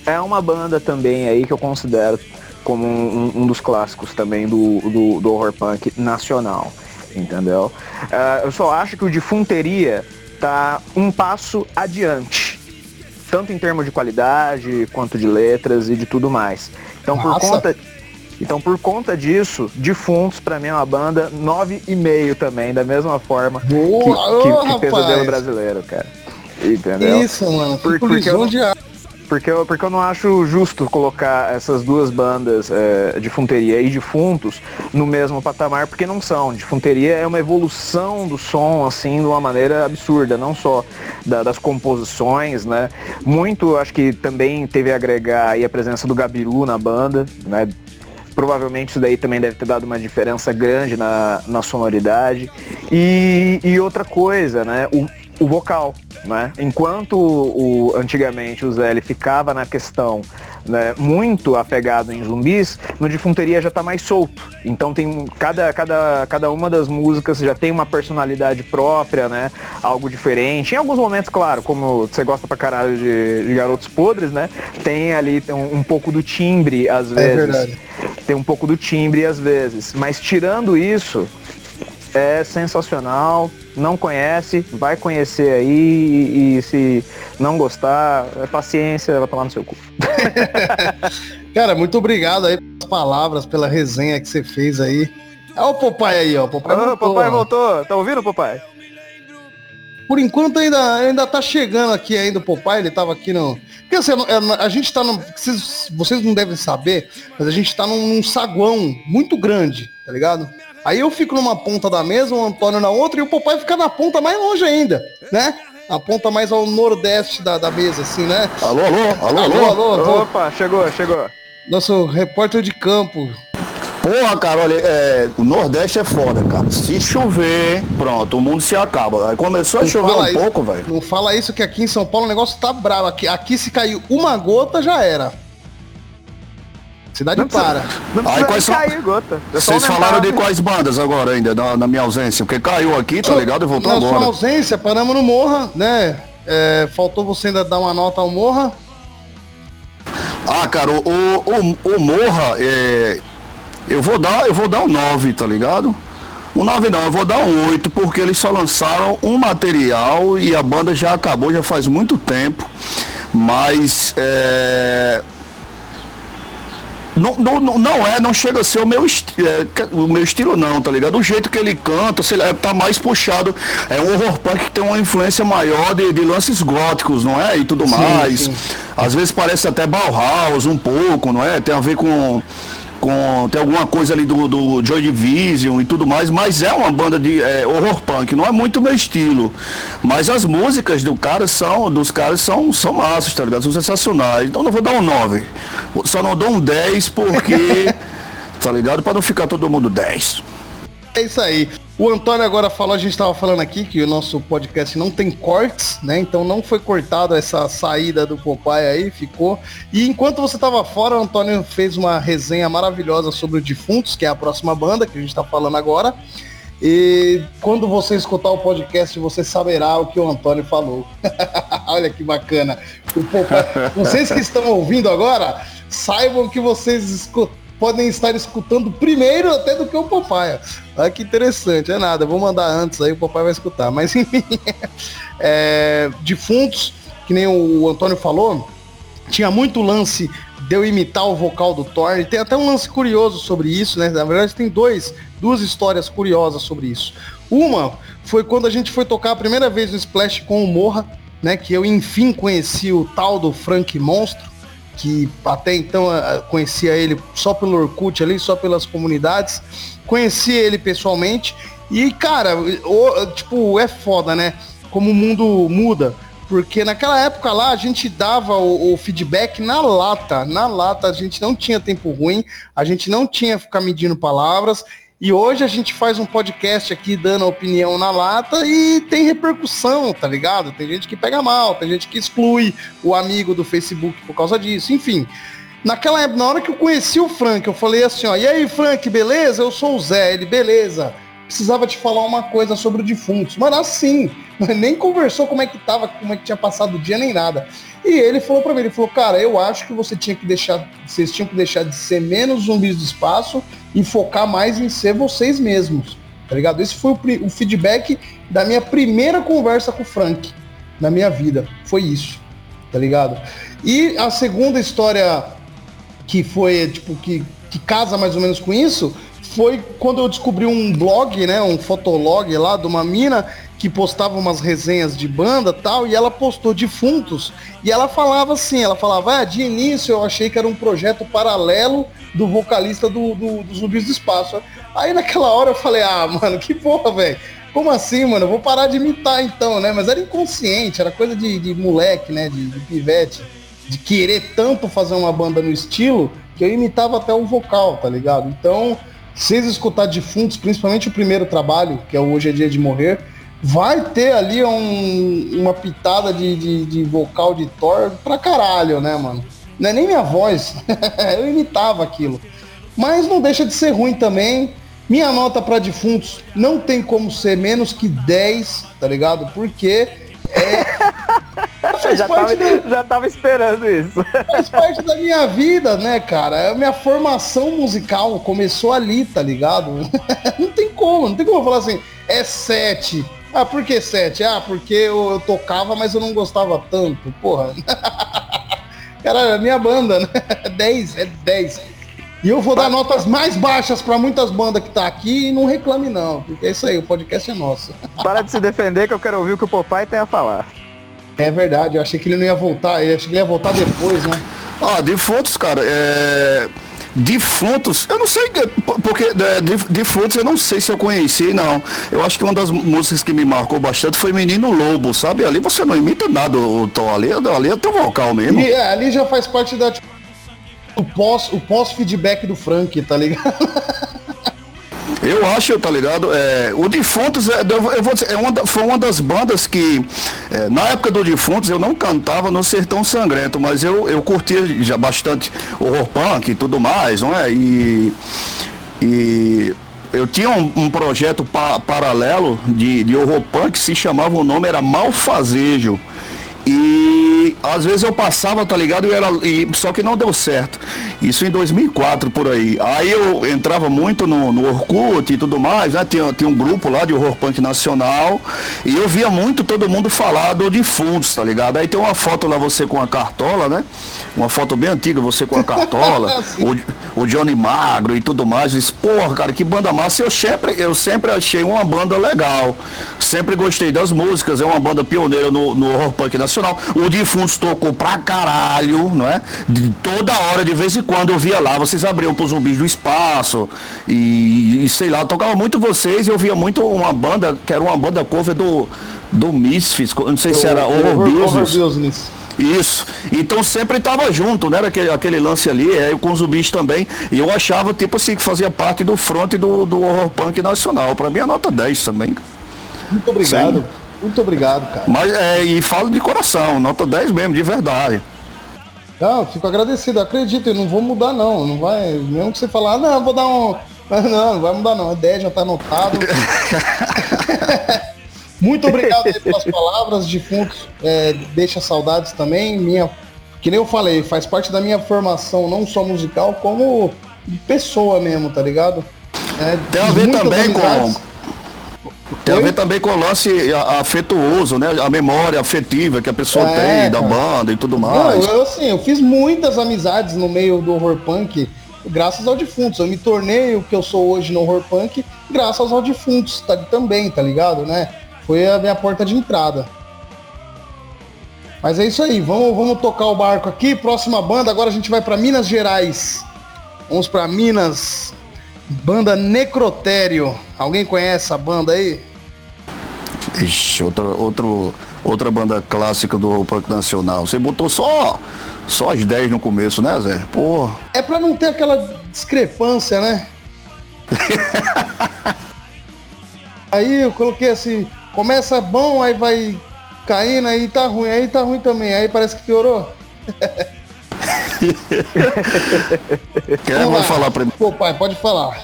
S2: é uma banda também aí que eu considero como um, um dos clássicos também do, do, do horror punk nacional, entendeu? Uh, eu só acho que o Defunteria tá um passo adiante, tanto em termos de qualidade, quanto de letras e de tudo mais. Então por conta então por conta disso, Defuntos para mim é uma banda 9,5 também, da mesma forma
S1: Boa,
S2: que, que, que Pesadelo Brasileiro, cara. Entendeu?
S1: Isso, mano.
S2: Por, porque, eu, porque, eu, porque eu não acho justo colocar essas duas bandas, é, Funteria e Defuntos, no mesmo patamar, porque não são. Funteria é uma evolução do som, assim, de uma maneira absurda, não só da, das composições, né? Muito, acho que também teve a agregar aí a presença do Gabiru na banda, né? Provavelmente isso daí também deve ter dado uma diferença grande na, na sonoridade. E, e outra coisa, né? O, o vocal, né? Enquanto o, antigamente o Zé ele ficava na questão né, muito apegado em zumbis, no Defunteria já está mais solto. Então tem cada, cada, cada uma das músicas já tem uma personalidade própria, né? Algo diferente. Em alguns momentos, claro, como você gosta pra caralho de, de Garotos Podres, né? Tem ali um, um pouco do timbre às é vezes. É verdade. Tem um pouco do timbre às vezes. Mas tirando isso, é sensacional. Não conhece, vai conhecer aí e, e se não gostar, é paciência, vai tomar no seu cu. [laughs]
S1: Cara, muito obrigado aí pelas palavras, pela resenha que você fez aí. É o Popai aí, ó. O
S2: Popai, oh, voltou. Papai voltou. Tá ouvindo, Popai?
S1: Por enquanto ainda, ainda tá chegando aqui ainda o Popai, ele tava aqui no. Porque assim, a gente tá no. Vocês, vocês não devem saber, mas a gente tá num, num saguão muito grande, tá ligado? Aí eu fico numa ponta da mesa, o Antônio na outra, e o papai fica na ponta mais longe ainda, né? A ponta mais ao nordeste da, da mesa, assim, né?
S3: Alô, alô, alô, alô, alô,
S2: alô. Opa, chegou, chegou.
S1: Nosso repórter de campo.
S3: Porra, cara, olha, é, o Nordeste é foda, cara. Se chover, pronto, o mundo se acaba. Aí começou a não chover um isso, pouco, velho.
S1: Não fala isso que aqui em São Paulo o negócio tá bravo. Aqui, aqui se cair uma gota já era. Cidade não para.
S3: Não Aí, quais cair, gota. É Vocês falaram de quais bandas agora ainda, na, na, minha ausência? Porque caiu aqui, tá ligado? E voltou na agora. Na
S1: sua ausência, paramos no Morra, né? É, faltou você ainda dar uma nota ao Morra?
S3: Ah, cara, o, o, o Morra, é, eu vou dar, eu vou dar um 9, tá ligado? Um 9 não, eu vou dar um 8, porque eles só lançaram um material e a banda já acabou, já faz muito tempo. Mas é, não, não, não é, não chega a ser o meu, é, o meu estilo não, tá ligado? O jeito que ele canta, sei lá, tá mais puxado. É um horror punk que tem uma influência maior de, de lances góticos, não é? E tudo sim, mais. Sim. Às vezes parece até Bauhaus um pouco, não é? Tem a ver com com tem alguma coisa ali do, do Joy Division e tudo mais, mas é uma banda de é, horror punk, não é muito meu estilo. Mas as músicas do cara são, dos caras são, são massas, tá ligado? São sensacionais. Então não vou dar um 9. Só não dou um 10 porque, [laughs] tá ligado? Para não ficar todo mundo 10.
S1: É isso aí. O Antônio agora falou, a gente estava falando aqui que o nosso podcast não tem cortes, né? Então não foi cortado essa saída do Popeye aí, ficou. E enquanto você estava fora, o Antônio fez uma resenha maravilhosa sobre o Defuntos, que é a próxima banda que a gente está falando agora. E quando você escutar o podcast, você saberá o que o Antônio falou. [laughs] Olha que bacana. O Popeye... [laughs] vocês que estão ouvindo agora, saibam que vocês escutam podem estar escutando primeiro até do que o Popeye. Olha que interessante, é nada, vou mandar antes aí, o Popeye vai escutar. Mas [laughs] enfim, é, defuntos, que nem o Antônio falou, tinha muito lance de eu imitar o vocal do Thor. E tem até um lance curioso sobre isso, né? Na verdade, tem dois, duas histórias curiosas sobre isso. Uma foi quando a gente foi tocar a primeira vez no Splash com o Morra, né? Que eu enfim conheci o tal do Frank Monstro que até então conhecia ele só pelo Orkut ali, só pelas comunidades. Conheci ele pessoalmente e, cara, o, tipo, é foda, né? Como o mundo muda. Porque naquela época lá a gente dava o, o, feedback na lata. Na lata a gente não tinha tempo ruim, a gente não tinha ficar medindo palavras. E hoje a gente faz um podcast aqui dando a opinião na lata e tem repercussão, tá ligado? Tem gente que pega mal, tem gente que exclui o amigo do Facebook por causa disso, enfim. Naquela época, na hora que eu conheci o Frank, eu falei assim, ó, e aí, Frank, beleza? Eu sou o Zé, ele, beleza. Precisava te falar uma coisa sobre o defuntos. Mano, assim, [laughs] nem conversou como é que tava, como é que tinha passado o dia, nem nada. E ele falou para mim, ele falou, cara, eu acho que você tinha que deixar, vocês tinham que deixar de ser menos zumbis do espaço e focar mais em ser vocês mesmos, tá ligado? Esse foi o, o feedback da minha primeira conversa com o Frank na minha vida, foi isso, tá ligado? E a segunda história que foi, tipo, que, que casa mais ou menos com isso, foi quando eu descobri um blog, né, um fotolog lá de uma mina que postava umas resenhas de banda tal, e ela postou defuntos, e ela falava assim, ela falava, ah, de início eu achei que era um projeto paralelo do vocalista do, do, do Zumbis do Espaço. Aí naquela hora eu falei, ah, mano, que porra, velho. Como assim, mano? Eu vou parar de imitar então, né? Mas era inconsciente, era coisa de, de moleque, né? De, de pivete. De querer tanto fazer uma banda no estilo que eu imitava até o vocal, tá ligado? Então, vocês escutar defuntos, principalmente o primeiro trabalho, que é Hoje é Dia de Morrer, vai ter ali um, uma pitada de, de, de, vocal de Thor pra caralho, né, mano? Não é nem minha voz, [laughs] eu imitava aquilo. Mas não deixa de ser ruim também. Minha nota para defuntos não tem como ser menos que 10, tá ligado? Porque
S2: é. Já, tava, da... já tava esperando isso.
S1: Faz parte da minha vida, né, cara? A minha formação musical começou ali, tá ligado? [laughs] não tem como, não tem como falar assim, é 7. Ah, por que 7? Ah, porque eu, eu, tocava, mas eu não gostava tanto. Porra. [laughs] Cara, é minha banda, né? 10, é 10. E eu vou dar notas mais baixas para muitas bandas que tá aqui e não reclame não, porque é isso aí, o podcast é nosso.
S2: Para de se defender que eu quero ouvir o que o papai tem a falar.
S1: É verdade, eu achei que ele não ia voltar, eu achei que ele ia voltar depois, né?
S3: Ah, de fotos, cara, é Defuntos, eu não sei, porque é, Defuntos eu não sei se eu conheci, não. Eu acho que uma das músicas que me marcou bastante foi Menino Lobo, sabe? Ali você não imita nada o tom, ali, ali é teu vocal mesmo.
S1: E é, ali já faz parte da, tipo, o pós, o pós feedback do Frank, tá ligado? [laughs]
S3: Eu acho, tá ligado? É, o Defuntos, é, eu vou dizer, é uma, foi uma das bandas que, é, na época do Defuntos, eu não cantava no Sertão Sangrento, mas eu, eu curtia já bastante horror punk e tudo mais, não é? E, e eu tinha um, um projeto pa, paralelo de, de horror punk que se chamava, o nome era Malfazejo. E às vezes eu passava, tá ligado? E era, e, só que não deu certo. Isso em 2004 por aí. Aí eu entrava muito no, no Orkut e tudo mais, né? Tinha, tinha um grupo lá de horror punk nacional. E eu via muito todo mundo falar do defuntos, tá ligado? Aí tem uma foto lá você com a cartola, né? Uma foto bem antiga, você com a cartola, [laughs] o, o Johnny Magro e tudo mais. Eu disse, porra, cara, que banda massa. Eu sempre, eu sempre achei uma banda legal. Sempre gostei das músicas. É uma banda pioneira no, no horror punk nacional nacional. O Defuntos tocou pra caralho, não é? De toda hora, de vez em quando eu via lá, vocês abriam pro zumbis do espaço e, e sei lá, tocava muito vocês e eu via muito uma banda, que era uma banda cover do, do Misfits, não sei se era Horror, Horror Business. Isso. Então sempre estava junto, né? Aquele, aquele lance ali, é, com os zumbis também. E eu achava, tipo assim, que fazia parte do front do, do horror punk nacional. Para mim é nota 10 também.
S1: Muito obrigado. Sim. Muito obrigado, cara.
S3: Mas é, e falo de coração, nota 10 mesmo, de verdade.
S1: Não, fico agradecido, acredito, eu não vou mudar não. Não vai. Mesmo que você falar, ah, não, vou dar um. Não, não vai mudar não. A 10 já tá anotado. [laughs] Muito obrigado pelas palavras, defuntos. É, deixa saudades também. Minha, que nem eu falei, faz parte da minha formação, não só musical, como pessoa mesmo, tá ligado?
S3: É, Tem a ver também amizades. com tem Oi? a ver também com o lance afetuoso, né? A memória afetiva que a pessoa é, tem da banda e tudo mais.
S1: Não, eu assim, eu fiz muitas amizades no meio do horror punk graças ao defuntos. Eu me tornei o que eu sou hoje no horror punk graças ao defuntos tá, também, tá ligado, né? Foi a minha porta de entrada. Mas é isso aí, vamos, vamos tocar o barco aqui. Próxima banda, agora a gente vai para Minas Gerais. Vamos para Minas, Banda Necrotério. Alguém conhece a banda aí?
S3: Ixi, outra, outro, outra banda clássica do punk nacional. Você botou só, só as 10 no começo, né, Zé? Porra.
S1: É pra não ter aquela discrepância, né? [laughs] aí eu coloquei assim, começa bom, aí vai caindo, aí tá ruim, aí tá ruim também, aí parece que piorou. [laughs]
S3: Quer vai falar pra mim?
S1: Pô, pai, pode falar.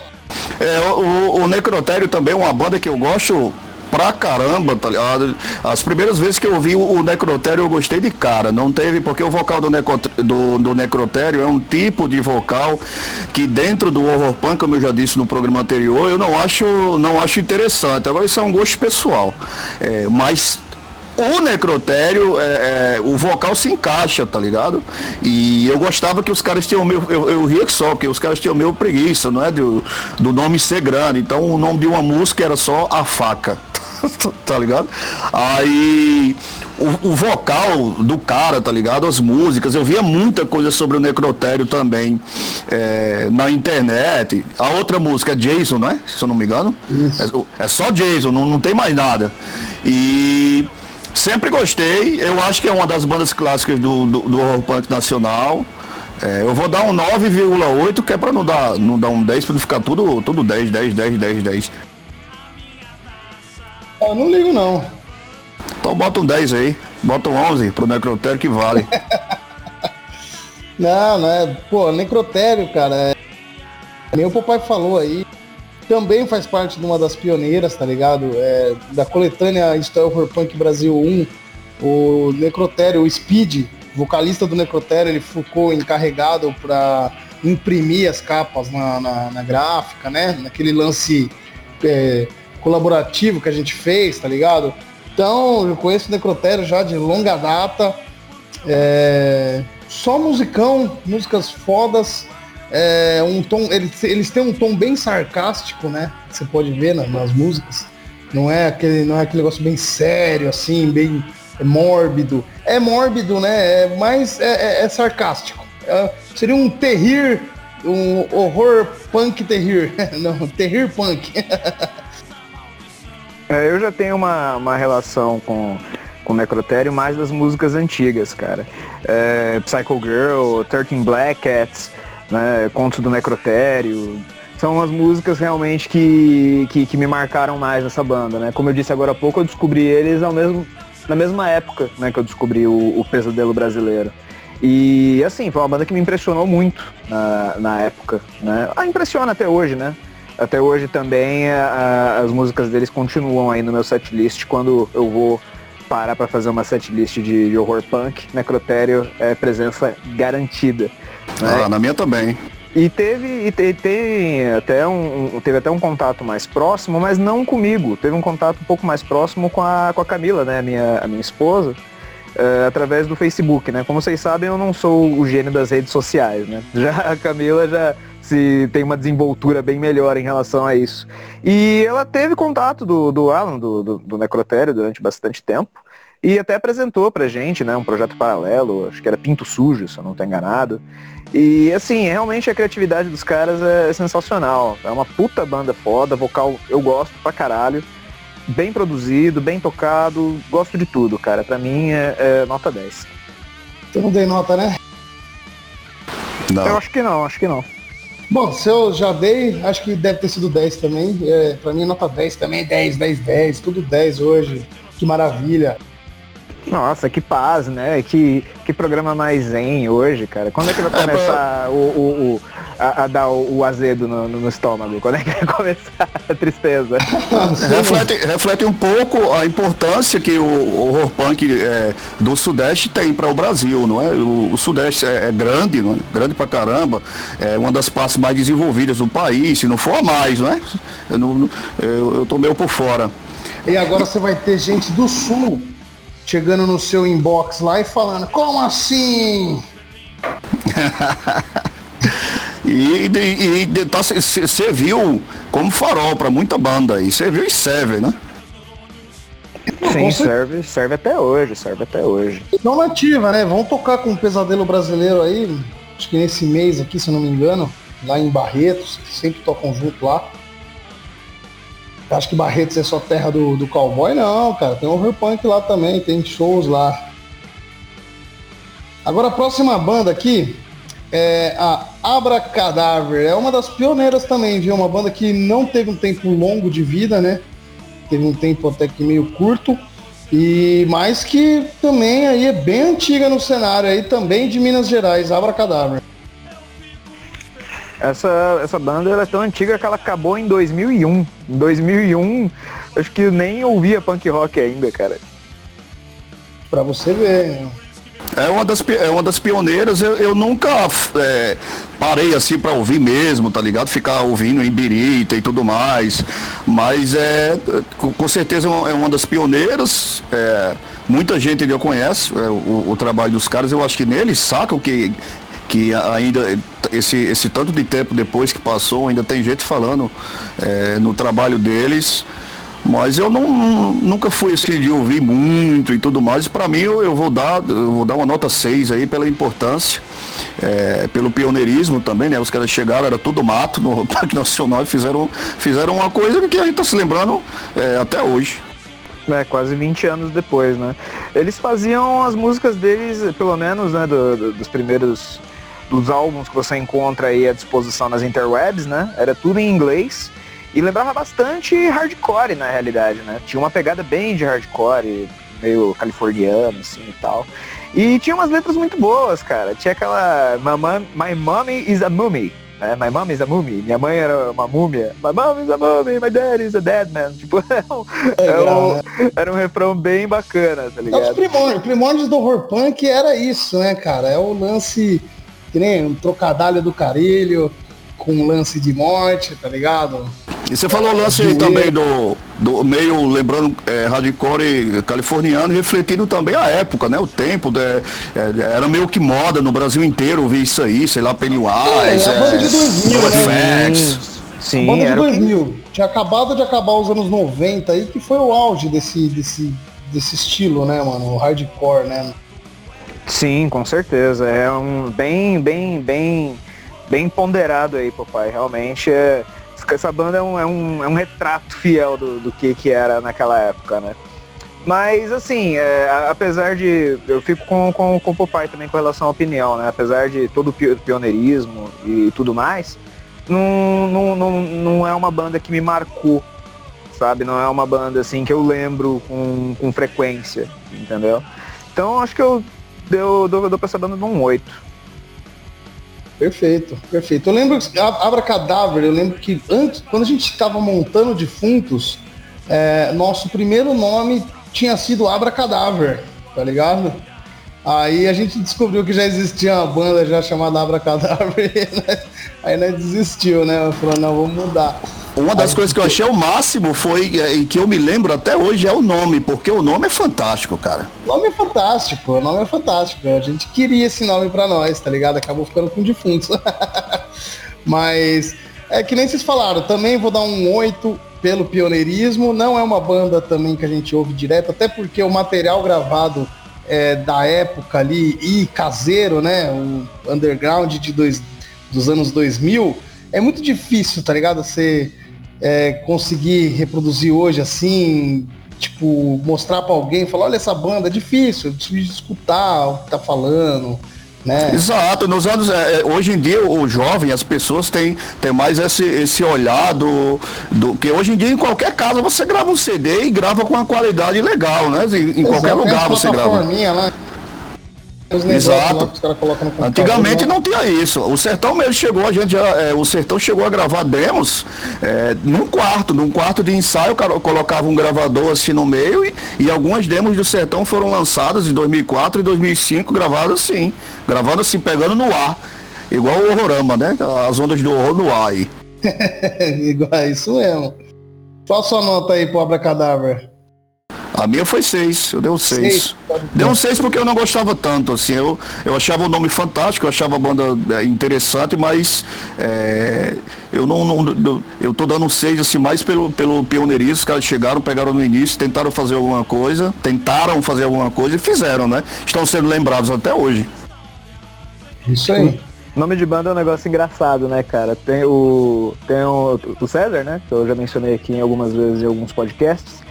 S3: É, o, o Necrotério também é uma banda que eu gosto pra caramba, tá ligado? As primeiras vezes que eu vi o Necrotério eu gostei de cara. Não teve, porque o vocal do, necro, do, do Necrotério é um tipo de vocal que dentro do horror punk, como eu já disse no programa anterior, eu não acho, não acho interessante. Agora isso é um gosto pessoal. É, mas o necrotério, é, é, o vocal se encaixa, tá ligado? E eu gostava que os caras tinham meu. Eu, eu ria que só, porque os caras tinham meu preguiça, não é? Do, do nome ser grande. Então o nome de uma música era só a faca. [laughs] tá ligado? Aí o, o, vocal do cara, tá ligado? As músicas, eu via muita coisa sobre o necrotério também é, na internet. A outra música é Jason, não é? Se eu não me engano. É, é, só Jason, não, não tem mais nada. E sempre gostei, eu acho que é uma das bandas clássicas do, do, do horror punk nacional. É, eu vou dar um 9,8, que é pra não dar, não dar um 10, pra não ficar tudo, tudo 10, 10, 10, 10, 10.
S1: Eu não ligo não.
S3: Então bota um 10 aí. Bota um 11 pro necrotério que vale. [laughs]
S1: não, não é. Pô, necrotério, cara. É... Nem o papai falou aí. Também faz parte de uma das pioneiras, tá ligado? É, da coletânea Story Punk Brasil 1. O Necrotério, o Speed, vocalista do Necrotério, ele ficou encarregado para imprimir as capas na, na, na, gráfica, né? Naquele lance é, colaborativo que a gente fez, tá ligado? Então, eu conheço o Necrotério já de longa data. É... Só musicão, músicas fodas. É um tom, eles, eles têm um tom bem sarcástico, né? Você pode ver nas, nas músicas. Não é aquele, não é aquele negócio bem sério, assim, bem mórbido. É mórbido, né? É, mas é, é, é sarcástico. É, seria um terrir, um horror punk terrir. [laughs] Não, terrir punk. [laughs]
S2: É, eu já tenho uma, uma relação com, com Necrotério mais das músicas antigas, cara. É, Psycho Girl, 13 Black Cats, né, Contos do Necrotério. São as músicas realmente que, que, que, me marcaram mais nessa banda, né? Como eu disse agora há pouco, eu descobri eles ao mesmo, na mesma época né, que eu descobri o, o Pesadelo Brasileiro. E assim, foi uma banda que me impressionou muito na, na época, né? Ah, impressiona até hoje, né? Até hoje também a, as músicas deles continuam aí no meu setlist quando eu vou parar para fazer uma setlist de, de horror punk. Necrotério é presença garantida.
S3: Né? Ah, na minha também.
S2: E teve, e te, tem até um, teve até um contato mais próximo, mas não comigo. Teve um contato um pouco mais próximo com a, com a Camila, né, a minha, a minha esposa, uh, através do Facebook, né? Como vocês sabem, eu não sou o gênio das redes sociais, né? [laughs] Já a Camila já se tem uma desenvoltura bem melhor em relação a isso. E ela teve contato do, do Alan, do, do, do Necrotério, durante bastante tempo. E até apresentou pra gente, né, um projeto paralelo, acho que era Pinto Sujo, se eu não estou enganado. E assim, realmente a criatividade dos caras é sensacional. É uma puta banda foda, vocal eu gosto pra caralho. Bem produzido, bem tocado, gosto de tudo, cara. Pra mim é, é nota 10.
S1: Você não dei nota, né?
S2: Não. Eu acho que não, acho que não.
S1: Bom, se eu já dei, acho que deve ter sido 10 também. É, pra mim, nota 10 também, 10, 10, 10, tudo 10 hoje. Que maravilha.
S2: Nossa, que paz, né? Que, que programa mais zen hoje, cara. Quando é que vai é, começar é, o, o, o a, a, dar o, o azedo no, no, estômago? Quando é que vai [laughs] começar a tristeza? [laughs]
S3: reflete, reflete um pouco a importância que o horror punk é, do Sudeste tem para o Brasil, não é? O, o Sudeste é, é grande, não é? grande pra caramba. É uma das partes mais desenvolvidas do país, se não for a mais, não é? Eu, não, eu, eu tô meio por fora.
S1: E agora você vai ter gente do Sul chegando no seu inbox lá e falando, como assim? [laughs]
S3: e, e, e tá, serviu como farol para muita banda aí. Serviu e serve, né?
S2: Sim, serve, serve até hoje, serve até hoje.
S1: Não nativa, né? Vamos tocar com o Pesadelo Brasileiro aí, acho que nesse mês aqui, se eu não me engano, lá em Barretos, sempre tocam junto lá. Acho que Barretos é só terra do, do cowboy, não, cara. Tem horror punk lá também, tem shows lá. Agora a próxima banda aqui é a Abra Cadáver. É uma das pioneiras também, viu? Uma banda que não teve um tempo longo de vida, né? Teve um tempo até que meio curto. E mais que também aí é bem antiga no cenário aí, também de Minas Gerais, Abra Cadáver.
S2: Essa, essa banda ela é tão antiga que ela acabou em 2001. Em 2001, acho que nem ouvia punk rock ainda, cara.
S1: Pra você ver, né?
S3: É uma das, é uma das pioneiras, eu, eu nunca é, parei assim para ouvir mesmo, tá ligado? Ficar ouvindo em birita e tudo mais. Mas é com, certeza é uma das pioneiras. É, muita gente já conhece é, o, o, trabalho dos caras, eu acho que neles sacam que, que ainda esse, esse tanto de tempo depois que passou, ainda tem gente falando é, no trabalho deles. Mas eu não, nunca fui assim de ouvir muito e tudo mais. Para mim eu, eu, vou dar, eu vou dar uma nota 6 aí pela importância, é, pelo pioneirismo também, né? Os caras chegaram, era tudo mato no [laughs] Parque Nacional e fizeram, fizeram uma coisa que a gente tá se lembrando é, até hoje.
S2: É, quase 20 anos depois, né? Eles faziam as músicas deles, pelo menos, né, do, do, dos primeiros dos álbuns que você encontra aí à disposição nas interwebs, né? Era tudo em inglês. E lembrava bastante hardcore na realidade, né? Tinha uma pegada bem de hardcore, meio californiano, assim e tal. E tinha umas letras muito boas, cara. Tinha aquela My Mommy is a Mummy. Né? My mom is a mummy. Minha mãe era uma múmia. My mom is a mummy, my dad is a dead man. [laughs] Tipo, é era, um, né? era um refrão bem bacana, tá ligado? É
S1: os primórdios, primórdios do horror punk era isso, né, cara? É o lance, que nem um trocadalho do carilho, com um lance de morte, tá ligado?
S3: E você falou o lance aí também do, do meio, lembrando, é, hardcore californiano, refletindo também a época, né? O tempo, né? é, era meio que moda no Brasil inteiro ouvir isso aí, sei lá, Pennywise, é,
S1: a banda de 2000, né? Sim, a banda de 2000. Que... Tinha acabado de acabar os anos 90 aí, que foi o auge desse, desse, desse estilo, né, mano? O hardcore, né?
S2: Sim, com certeza. É um bem, bem, bem, bem ponderado aí, papai. Realmente é essa banda é um, é um, é um retrato fiel do, do que, que era naquela época, né? Mas assim, é, apesar de. Eu fico com, com, com o Popeye também com relação à opinião, né? Apesar de todo o pioneirismo e tudo mais, não, não, não, não é uma banda que me marcou, sabe? Não é uma banda assim que eu lembro com, com frequência, entendeu? Então acho que eu dou, dou, dou pra essa banda um 8.
S1: Perfeito, perfeito. Eu lembro, Abra Cadáver, eu lembro que antes, quando a gente estava montando defuntos, é, nosso primeiro nome tinha sido Abra Cadáver, tá ligado? Aí a gente descobriu que já existia uma banda já chamada Abra Cadáver, [laughs] aí nós desistiu, né? Falou, não, vamos mudar.
S3: Uma das aí, coisas que eu achei o máximo foi, é, e que eu me lembro até hoje, é o nome, porque o nome é fantástico, cara.
S1: O nome é fantástico, o nome é fantástico. A gente queria esse nome para nós, tá ligado? Acabou ficando com defuntos. [laughs] Mas é que nem vocês falaram, também vou dar um 8 pelo pioneirismo. Não é uma banda também que a gente ouve direto, até porque o material gravado é, da época ali e caseiro, né? O underground de dois, dos anos 2000, é muito difícil, tá ligado? Você é, conseguir reproduzir hoje assim, tipo, mostrar para alguém, falar, olha essa banda, é difícil, é difícil de escutar o que tá falando. Né?
S3: Exato, nos anos. É, é, hoje em dia, o jovem, as pessoas têm, têm mais esse, esse olhar do, do. Que hoje em dia, em qualquer casa, você grava um CD e grava com uma qualidade legal, né? Em, em qualquer lugar você grava. Lá. Exato. Antigamente não tinha isso. O Sertão mesmo chegou, a gente já, é, o Sertão chegou a gravar demos é, num quarto, num quarto de ensaio, colocava um gravador assim no meio e, e algumas demos do Sertão foram lançadas em 2004 e 2005, gravadas assim, gravando assim, pegando no ar. Igual o Horrorama, né? As ondas do horror no ar aí. [laughs]
S1: Igual, isso mesmo. Qual a sua nota aí pro Abracadabra?
S3: A minha foi seis, eu dei um seis. Deu um seis porque eu não gostava tanto, assim, eu, eu achava o nome fantástico, eu achava a banda é, interessante, mas é, eu não, não, eu tô dando um seis assim mais pelo, pelo pioneirismo, os caras chegaram, pegaram no início, tentaram fazer alguma coisa, tentaram fazer alguma coisa e fizeram, né? Estão sendo lembrados até hoje.
S1: Isso aí.
S2: Nome de banda é um negócio engraçado, né, cara? Tem o. Tem o, o César, né? Que eu já mencionei aqui em algumas vezes em alguns podcasts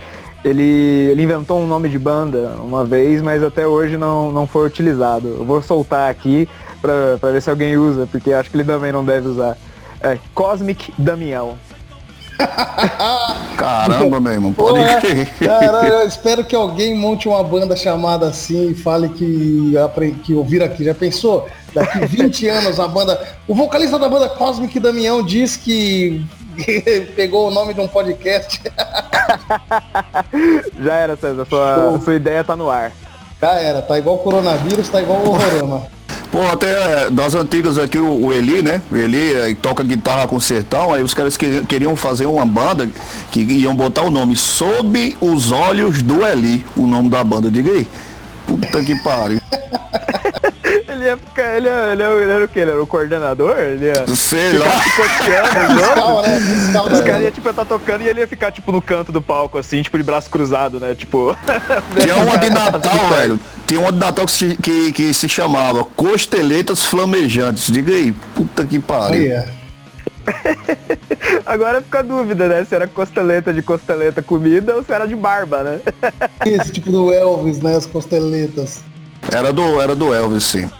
S2: ele, ele inventou um nome de banda uma vez, mas até hoje não, não foi utilizado. Eu vou soltar aqui pra, pra ver se alguém usa, porque acho que ele também não deve usar. É Cosmic Damião. [laughs]
S3: Caramba, meu irmão, pode
S1: Caralho, eu espero que alguém monte uma banda chamada assim e fale que, que ouvir aqui. Já pensou? Daqui 20 [laughs] anos a banda. O vocalista da banda Cosmic Damião diz que [laughs] pegou o nome de um podcast. [laughs]
S2: Já era, César. Sua, sua ideia tá no ar.
S1: Já era, tá igual o coronavírus, tá igual o horrorama.
S3: Pô, até das antigas aqui, o, Eli, né? O Eli eh, toca guitarra com sertão, aí os caras que, queriam fazer uma banda que iam botar o nome Sob os Olhos do Eli, o nome da banda. Diga aí. Puta que pariu. [laughs]
S2: ele ia ficar. Ele, ia, ele, ia, ele era o que? Ele era o coordenador? Ele ia.
S3: Sei lá. [laughs]
S2: Fiscal, né? Fiscal, Os caras iam tipo, estar tá tocando e ele ia ficar tipo no canto do palco, assim, tipo de braço cruzado, né? Tipo.
S3: Tinha uma de Natal, velho. Tinha uma de Natal que se, que, que se chamava Costeletas Flamejantes. Diga aí, puta que pariu. Yeah. [laughs]
S2: Agora fica a dúvida, né? Se era costeleta de costeleta comida ou se era de barba, né?
S1: Esse tipo do Elvis, né? As costeletas.
S3: Era do, era do Elvis, sim.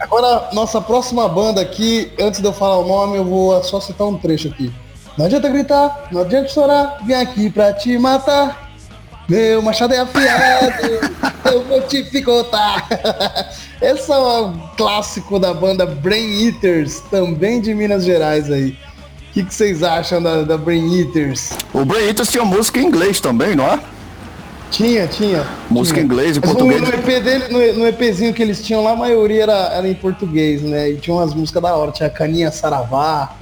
S1: Agora, nossa próxima banda aqui, antes de eu falar o nome, eu vou só citar um trecho aqui. Não adianta gritar, não adianta chorar, vim aqui pra te matar. Meu machado é afiado, [laughs] eu vou te picotar. [laughs] Esse é um clássico da banda Brain Eaters, também de Minas Gerais aí. O que, que vocês acham da, da Brain Eaters?
S3: O Brain Eaters tinha música em inglês também, não é?
S1: Tinha, tinha.
S3: Música
S1: tinha.
S3: em inglês e português.
S1: No, EP dele, no, EPzinho que eles tinham lá, a maioria era, era em português, né? E tinha umas músicas da hora. Tinha Caninha Saravá,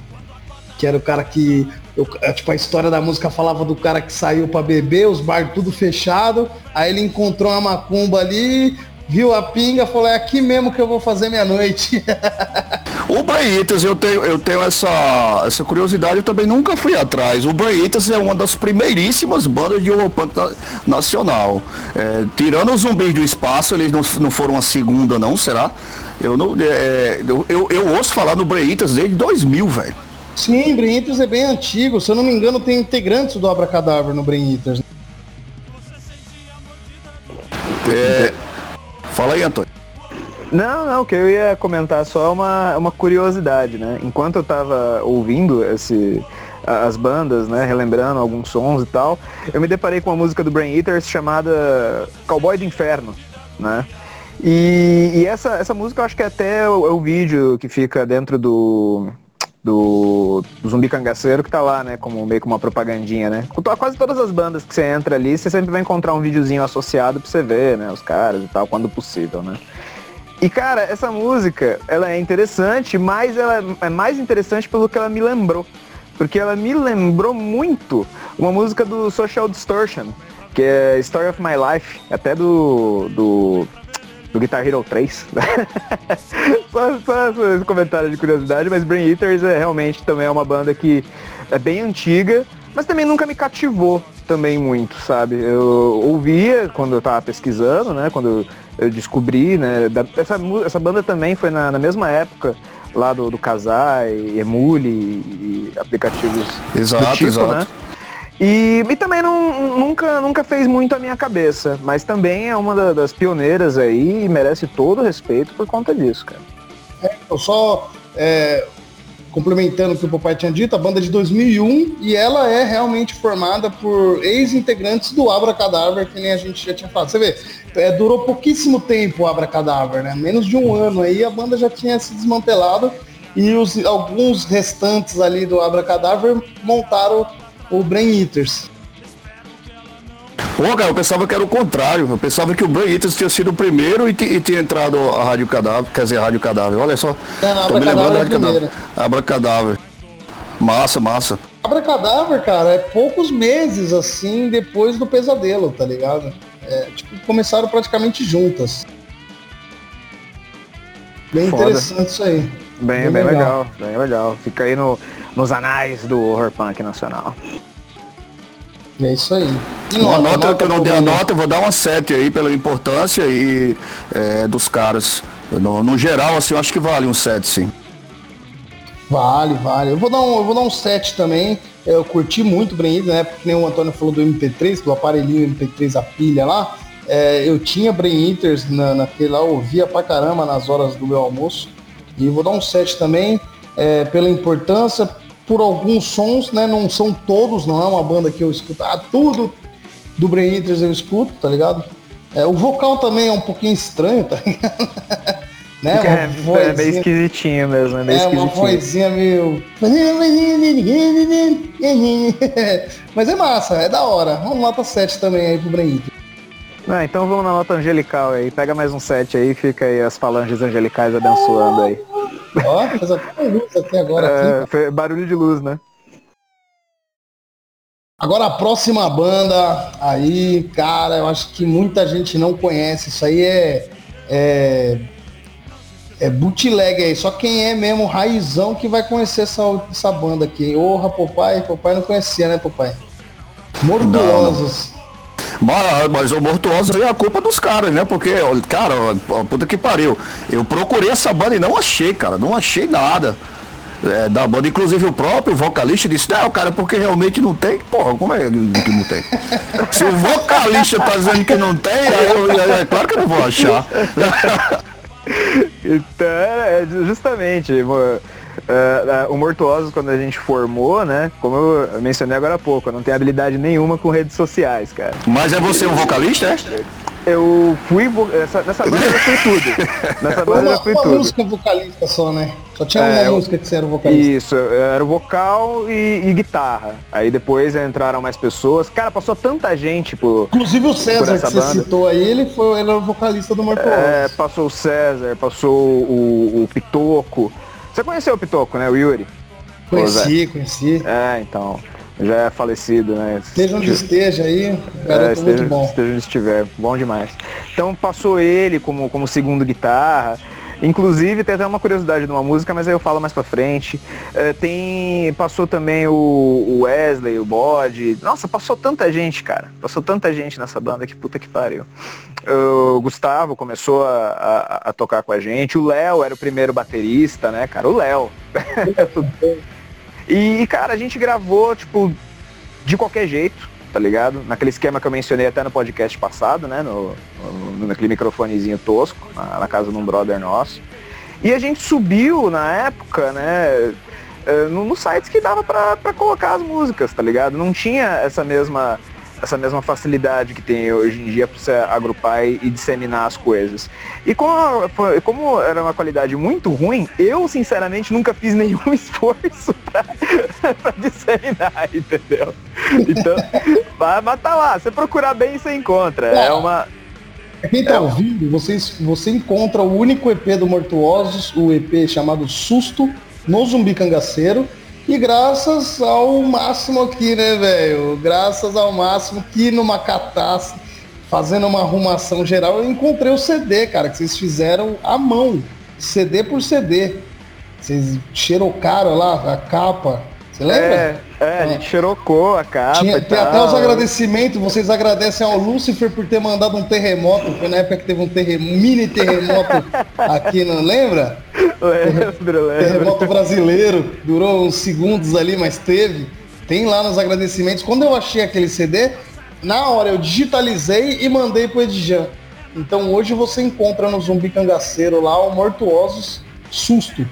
S1: que era o cara que eu, é, tipo, a história da música falava do cara que saiu para beber, os bares tudo fechado, aí ele encontrou uma macumba ali, viu a pinga, falou, é aqui mesmo que eu vou fazer minha noite. [laughs]
S3: o Braitas, eu tenho, eu tenho essa, essa curiosidade, eu também nunca fui atrás. O Braitas é uma das primeiríssimas bandas de Europunk nacional. É, tirando os zumbis do espaço, eles não, não foram a segunda não, será? Eu, não, é, eu, eu, eu ouço falar no Braitas desde 2000, velho.
S1: Sim, Brain é bem antigo. Se eu não me engano, tem integrantes do Abracadabra no Brain.
S3: É... Fala aí, Antônio.
S2: Não, não, que eu ia comentar só uma, uma curiosidade, né? Enquanto eu tava ouvindo esse, as bandas, né, relembrando alguns sons e tal, eu me deparei com uma música do Brain Eaters chamada Cowboy do Inferno, né? E, e essa, essa música eu acho que é até o, é o vídeo que fica dentro do, do, do Zumbi Cangaceiro que tá lá, né, como meio que uma propagandinha, né? Com quase todas as bandas que você entra ali, você sempre vai encontrar um videozinho associado pra você ver, né, os caras e tal, quando possível, né? E cara, essa música, ela é interessante, mas ela é mais interessante pelo que ela me lembrou. Porque ela me lembrou muito uma música do Social Distortion, que é Story of My Life, até do, do do Guitar Hero 3. [laughs] só, só esse comentário de curiosidade, mas Brain Eaters é realmente também é uma banda que é bem antiga, mas também nunca me cativou também muito, sabe? Eu ouvia quando eu tava pesquisando, né? Quando eu descobri, né? essa, essa banda também foi na, na mesma época lá do, do Casai, Emule e, e aplicativos
S3: exato, do tipo, exato. né?
S2: E, e também não, nunca, nunca fez muito a minha cabeça, mas também é uma da, das pioneiras aí e merece todo o respeito por conta disso, cara.
S1: É, eu só é, complementando o que o papai tinha dito, a banda é de 2001 e ela é realmente formada por ex-integrantes do Abra Cadáver, que nem a gente já tinha falado. Você vê, é, durou pouquíssimo tempo o Abra Cadáver, né? Menos de um ano aí a banda já tinha se desmantelado e os, alguns restantes ali do Abra Cadáver montaram o Brain Eaters.
S3: Pô, cara, eu pensava que era o contrário. Eu pensava que o Brain Eaters tinha sido o primeiro e, e tinha entrado a Rádio Cadáver, quer dizer, a Rádio Cadáver. Olha só.
S1: É, não, tô me lembrando da Rádio Cadáver.
S3: Abra Cadáver. Massa, massa.
S1: Abra Cadáver, cara, é poucos meses assim depois do pesadelo, tá ligado? É, tipo, começaram praticamente juntas. Bem Foda. interessante isso aí.
S2: Bem, bem, bem legal. legal. bem legal. Fica aí no, nos anais do horror punk nacional.
S1: É isso aí.
S3: E uma nota, nota que eu não dei a nota, eu vou dar uma 7 aí pela importância e é, dos caras. No, no, geral, assim, eu acho que vale um 7, sim.
S1: Vale, vale. Eu vou dar um, eu vou dar um 7 também. Eu curti muito o Brain né? Porque nem o Antônio falou do MP3, do aparelhinho MP3, a pilha lá. É, eu tinha Brain Eaters na, naquele lá, eu ouvia pra caramba nas horas do meu almoço. E vou dar um 7 também, é, pela importância, por alguns sons, né? Não são todos, não é uma banda que eu escuto. Ah, tudo do Brain Eaters eu escuto, tá ligado? É, o vocal também é um pouquinho estranho, tá ligado? [laughs]
S2: Né? É, é meio esquisitinho mesmo, é meio
S1: É, uma vozinha meio. [laughs] Mas é massa, é da hora. Vamos nota 7 também aí pro Brenito.
S2: Ah, então vamos na nota angelical aí. Pega mais um 7 aí, fica aí as falanges angelicais abençoando aí.
S1: Ó, fez até luz até agora. É,
S2: aqui, barulho de luz, né?
S1: Agora a próxima banda aí, cara, eu acho que muita gente não conhece. Isso aí é. É, é bootleg aí. Só quem é mesmo raizão que vai conhecer essa, essa banda aqui. Orra, papai. Papai não conhecia, né, papai? Mordosos.
S3: Mas, mas o Mortuoso é a culpa dos caras, né? Porque, cara, puta que pariu. Eu procurei essa banda e não achei, cara. Não achei nada é, da banda. Inclusive o próprio vocalista disse, não, cara, porque realmente não tem. Porra, como é que não tem? Se o vocalista tá dizendo que não tem, eu, é, é claro que eu não vou achar. [laughs]
S2: então, é, justamente, uh, uh, o Mortuosos, quando a gente formou, né? Como eu mencionei agora há pouco, eu não tenho habilidade nenhuma com redes sociais, cara.
S3: Mas é você um vocalista, é?
S2: eu fui. Essa, nessa banda eu fui tudo. Nessa
S1: banda eu fui uma tudo. Uma música vocalista só, né? Só tinha é, uma eu, música que você era o vocalista.
S2: Isso, era o vocal e, e, guitarra. Aí depois entraram mais pessoas. Cara, passou tanta gente por.
S1: Inclusive o César que você banda. citou aí, ele foi ele era o vocalista do Morto
S2: É, passou o César, passou o, o Pitoco. Você conheceu o Pitoco, né? O Yuri?
S1: Conheci, conheci.
S2: É, então já é falecido, né?
S1: Esteja onde esteja aí, garoto é, esteja, muito bom.
S2: Esteja onde estiver, bom demais. Então passou ele como, como segundo guitarra. Inclusive tem até uma curiosidade de uma música, mas aí eu falo mais pra frente. É, tem. Passou também o, Wesley, o Bode. Nossa, passou tanta gente, cara. Passou tanta gente nessa banda que puta que pariu. O Gustavo começou a, a, a tocar com a gente. O Léo era o primeiro baterista, né, cara? O Léo. [laughs] E, cara, a gente gravou, tipo, de qualquer jeito, tá ligado? Naquele esquema que eu mencionei até no podcast passado, né? No, no naquele microfonezinho tosco, na, na, casa de um brother nosso. E a gente subiu na época, né? Eh, no, no sites que dava pra colocar as músicas, tá ligado? Não tinha essa mesma essa mesma facilidade que tem hoje em dia para você agrupar e, disseminar as coisas. E como, como era uma qualidade muito ruim, eu sinceramente nunca fiz nenhum [laughs] esforço para [laughs] disseminar, entendeu? Então, [laughs] mas tá lá, você procurar bem você encontra. É, é uma.
S1: Quem tá é ouvindo, você, você encontra o único EP do Mortuosos, o EP chamado Susto, no Zumbi Cangaceiro. E graças ao máximo aqui, né, velho? Graças ao máximo que numa catástrofe, fazendo uma arrumação geral, eu encontrei o CD, cara, que vocês fizeram à mão, CD por CD. Vocês xerocaram lá a capa. Você lembra?
S2: É, é, a gente xerocou a capa. Tinha,
S1: tem até os agradecimentos, vocês agradecem ao Lúcifer por ter mandado um terremoto, foi na época que teve um, terrem, um mini terremoto [laughs] aqui, não lembra?
S2: Lembro, lembro.
S1: Terremoto brasileiro, durou uns segundos ali, mas teve. Tem lá nos agradecimentos. Quando eu achei aquele CD, na hora eu digitalizei e mandei pro Edjan. Então hoje você encontra no Zumbi Cangaceiro lá o Mortuosos Susto.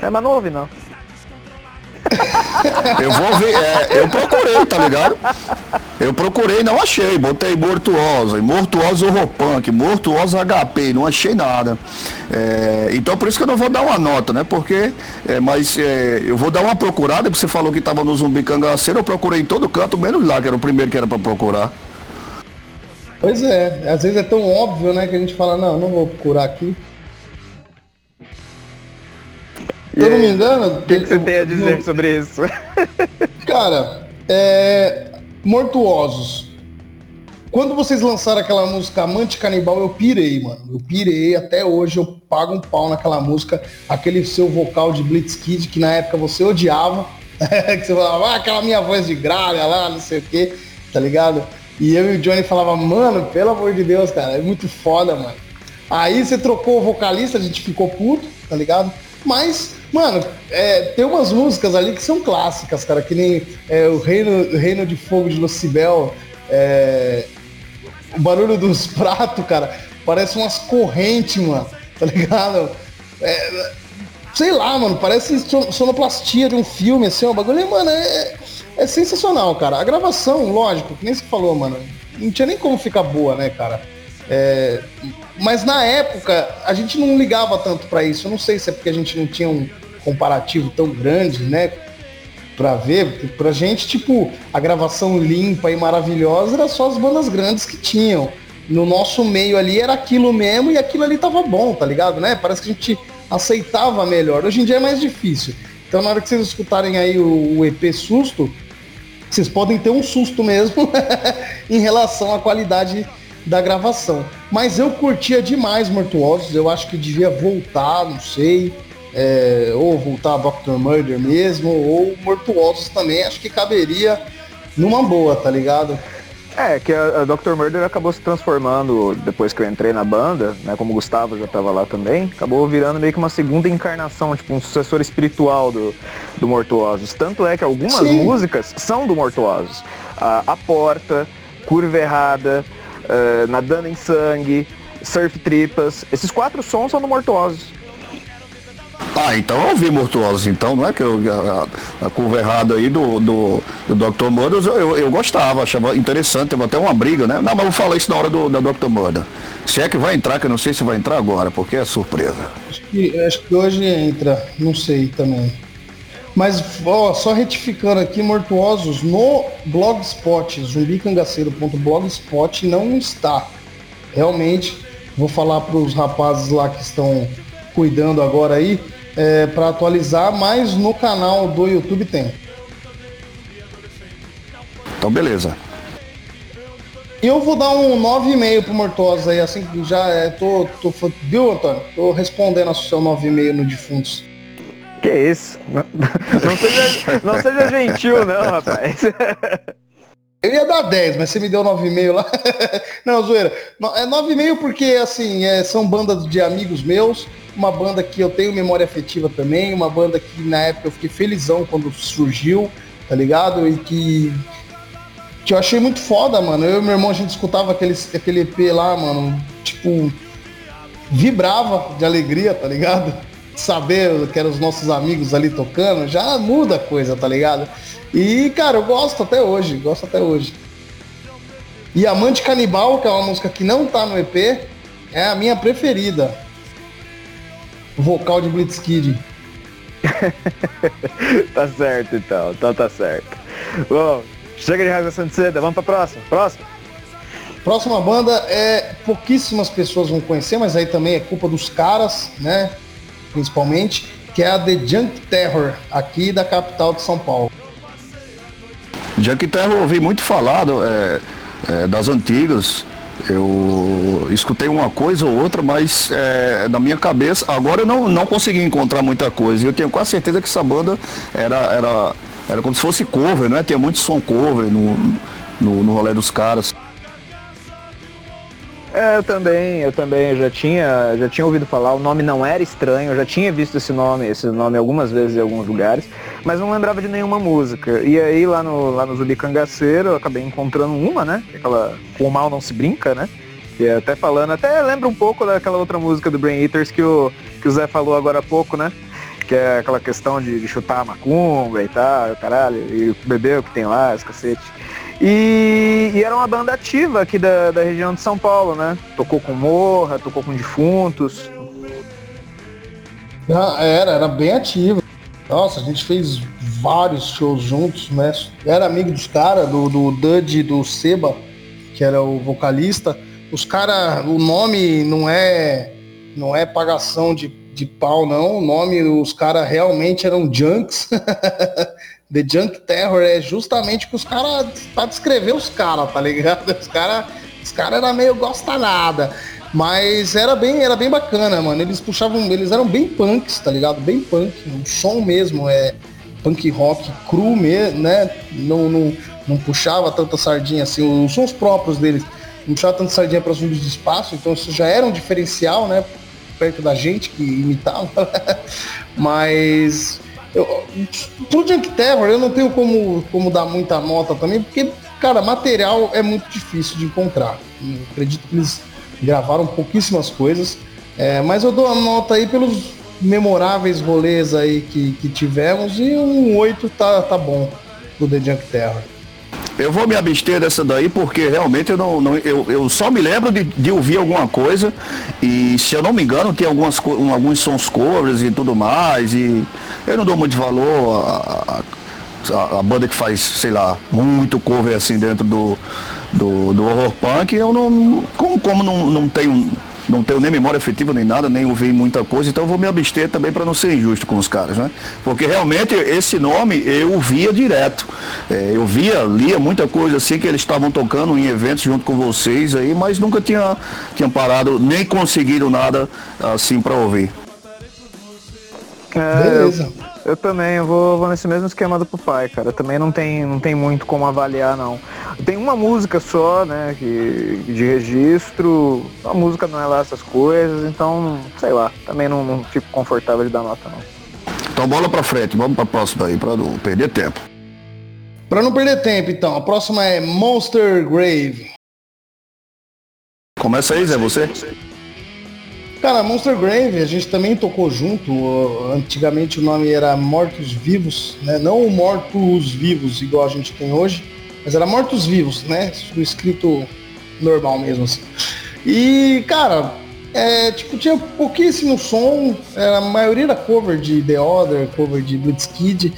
S2: É, mas não ouve não.
S3: Eu vou ver, é, eu procurei, tá ligado? Eu procurei, não achei. Botei Mortuosa, Mortuosa Europunk, Mortuosa HP, não achei nada. É, então por isso que eu não vou dar uma nota, né? Porque, é, mas é, eu vou dar uma procurada, você falou que estava no Zumbi Cangaceiro, eu procurei em todo canto, menos lá, que era o primeiro que era para procurar.
S1: Pois é, às vezes é tão óbvio, né, que a gente fala, não, não vou procurar aqui. Se eu não me engano.
S2: O que, que, você tem a dizer no... sobre isso? [laughs]
S1: Cara, é. Mortuosos. Quando vocês lançaram aquela música Amante Canibal, eu pirei, mano. Eu pirei, até hoje eu pago um pau naquela música. Aquele seu vocal de Blitzkid, que na época você odiava. [laughs] que você falava, ah, aquela minha voz de gralha lá, não sei o quê, tá ligado? E eu e o Johnny falava, mano, pelo amor de Deus, cara, é muito foda, mano. Aí você trocou o vocalista, a gente ficou puto, tá ligado? Mas Mano, é, tem umas músicas ali que são clássicas, cara, que nem é, o Reino, Reino de Fogo de Lucibel, é, o barulho dos [laughs] pratos, cara, parece umas correntes, mano, tá ligado? É, sei lá, mano, parece sonoplastia de um filme, assim, o bagulho, mano, é, é sensacional, cara. A gravação, lógico, que nem você falou, mano, não tinha nem como ficar boa, né, cara? É, mas na época a gente não ligava tanto para isso. Eu não sei se é porque a gente não tinha um comparativo tão grande, né? Pra ver, pra gente, tipo, a gravação limpa e maravilhosa era só as bandas grandes que tinham. No nosso meio ali era aquilo mesmo e aquilo ali tava bom, tá ligado, né? Parece que a gente aceitava melhor. Hoje em dia é mais difícil. Então na hora que vocês escutarem aí o, o EP Susto, vocês podem ter um susto mesmo [laughs] em relação à qualidade da gravação. Mas eu curtia demais Mortuosos, eu acho que devia voltar, não sei, é, ou voltar a Dr. Murder mesmo, ou Mortuosos também, acho que caberia numa boa, tá ligado?
S2: É, que a, a Dr. Murder acabou se transformando, depois que eu entrei na banda, né, como o Gustavo já estava lá também, acabou virando meio que uma segunda encarnação, tipo um sucessor espiritual do, do Mortuosos. Tanto é que algumas Sim. músicas são do Mortuosos. A, a Porta, Curva Errada, uh, Nadando em Sangue, Surf Tripas, esses quatro sons são do Mortuosos.
S3: Ah, então eu ouvi Mortuosos, então, não é que eu, a, a curva errada aí do, do, do Dr. Murder eu, eu, eu, gostava, achava interessante, teve até uma briga, né? Não, mas vou falar isso na hora do, da Dr. Murder. Se é que vai entrar, que eu não sei se vai entrar agora, porque é surpresa.
S1: Acho que, acho que hoje entra, não sei também. Mas, ó, só retificando aqui, Mortuosos no Blogspot, zumbicangaceiro.blogspot não está. Realmente, vou falar para os rapazes lá que estão cuidando agora aí, é, para atualizar, mas no canal do YouTube tem.
S3: Então beleza.
S1: Eu vou dar um 9,5 pro Mortosa aí, assim que já é, tô, tô. Viu, Antônio? Tô respondendo ao seu 9,5 no Defuntos.
S2: Que isso? Não, não, seja, não seja gentil, não, rapaz.
S1: Eu ia dar 10, mas você me deu 9,5 lá. não, zoeira. É 9,5 porque, assim, é, são bandas de amigos meus uma banda que eu tenho memória afetiva também, uma banda que na época eu fiquei felizão quando surgiu, tá ligado? E que, que eu achei muito foda, mano. Eu e meu irmão, a gente escutava aquele, aquele EP lá, mano, tipo, vibrava de alegria, tá ligado? Saber que eram os nossos amigos ali tocando, já muda a coisa, tá ligado? E, cara, eu gosto até hoje, gosto até hoje. E Amante Canibal, que é uma música que não tá no EP, é a minha preferida vocal de Blitzkid. [laughs]
S2: tá certo então, então tá certo. Bom, chega de rasgação de seda, vamos pra próxima. Próxima.
S1: Próxima banda é pouquíssimas pessoas vão conhecer, mas aí também é culpa dos caras, né? Principalmente, que é a The Junk Terror, aqui da capital de São Paulo.
S3: Junk Terror eu ouvi muito falado é, é, das antigas, eu escutei uma coisa ou outra, mas é, na minha cabeça, agora eu não, não consegui encontrar muita coisa. E eu tenho quase certeza que essa banda era, era, era como se fosse cover, né? Tinha muito som cover no, no, no rolê dos caras.
S2: É, eu também, eu também já tinha, já tinha ouvido falar, o nome não era estranho, eu já tinha visto esse nome, esse nome algumas vezes em alguns lugares, mas não lembrava de nenhuma música. E aí lá no, lá no Zumbi Cangaceiro eu acabei encontrando uma, né? Aquela Com o Mal Não Se Brinca, né? E até falando, até lembra um pouco daquela outra música do Brain Eaters que o, que o Zé falou agora há pouco, né? Que é aquela questão de, de chutar a macumba e tal, caralho, e beber o que tem lá, esse cacete. E, e, era uma banda ativa aqui da, da região de São Paulo, né? Tocou com Morra, tocou com Defuntos.
S1: Ah, era, era bem ativa. Nossa, a gente fez vários shows juntos, né? Era amigo dos caras, do, do Dud do Seba, que era o vocalista. Os caras, o nome não é não é pagação de, de pau, não. O nome, os caras realmente eram junks. [laughs] The Junk Terror é justamente que os caras, pra descrever os caras, tá ligado? Os caras os cara eram meio gosta nada. Mas era bem, era bem bacana, mano. Eles puxavam, eles eram bem punks, tá ligado? Bem punk. O som mesmo é punk rock cru mesmo, né? Não, não, não puxava tanta sardinha assim. Os sons próprios deles não puxava tanta sardinha para os de espaço, então isso já era um diferencial, né? Perto da gente que imitava. [laughs] Mas eu, pro Junk Terror eu não tenho como, como dar muita nota também, porque, cara, material é muito difícil de encontrar. Eu acredito que eles gravaram pouquíssimas coisas, é, mas eu dou a nota aí pelos memoráveis rolês aí que, que tivemos e um 8 tá, tá bom do The Junk Terror.
S3: Eu vou me abster dessa daí porque realmente eu não, não eu, eu só me lembro de, de, ouvir alguma coisa. E se eu não me engano tem algumas alguns sons covers e tudo mais e eu não dou muito valor a, a, a banda que faz, sei lá, muito cover assim dentro do, do, do horror punk, eu não como, como não, não tenho não tenho nem memória efetiva nem nada, nem ouvi muita coisa, então eu vou me abster também para não ser injusto com os caras, né? Porque realmente esse nome eu via direto. É, eu via, lia muita coisa assim que eles estavam tocando em eventos junto com vocês aí, mas nunca tinha, tinha parado, nem conseguido nada assim para ouvir.
S2: É, Beleza. Eu, também, eu vou, vou, nesse mesmo esquema do pai, cara. Também não tem, não tem muito como avaliar, não. Tem uma música só, né, que, de registro. A música não é lá essas coisas, então, sei lá. Também não, não fico confortável de dar nota, não.
S3: Então bola pra frente, vamos pra próxima aí, pra não perder tempo.
S1: Pra não perder tempo, então. A próxima é Monster Grave.
S3: Começa aí, Zé, você?
S1: Cara, Monster Grave, a gente também tocou junto. Antigamente o nome era Mortos Vivos, né? Não Mortos Vivos, igual a gente tem hoje, mas era Mortos Vivos, né? Escrito normal mesmo assim. E, cara, é, tipo, tinha pouquíssimo som, a maioria era cover de The Other, cover de Blitzkid,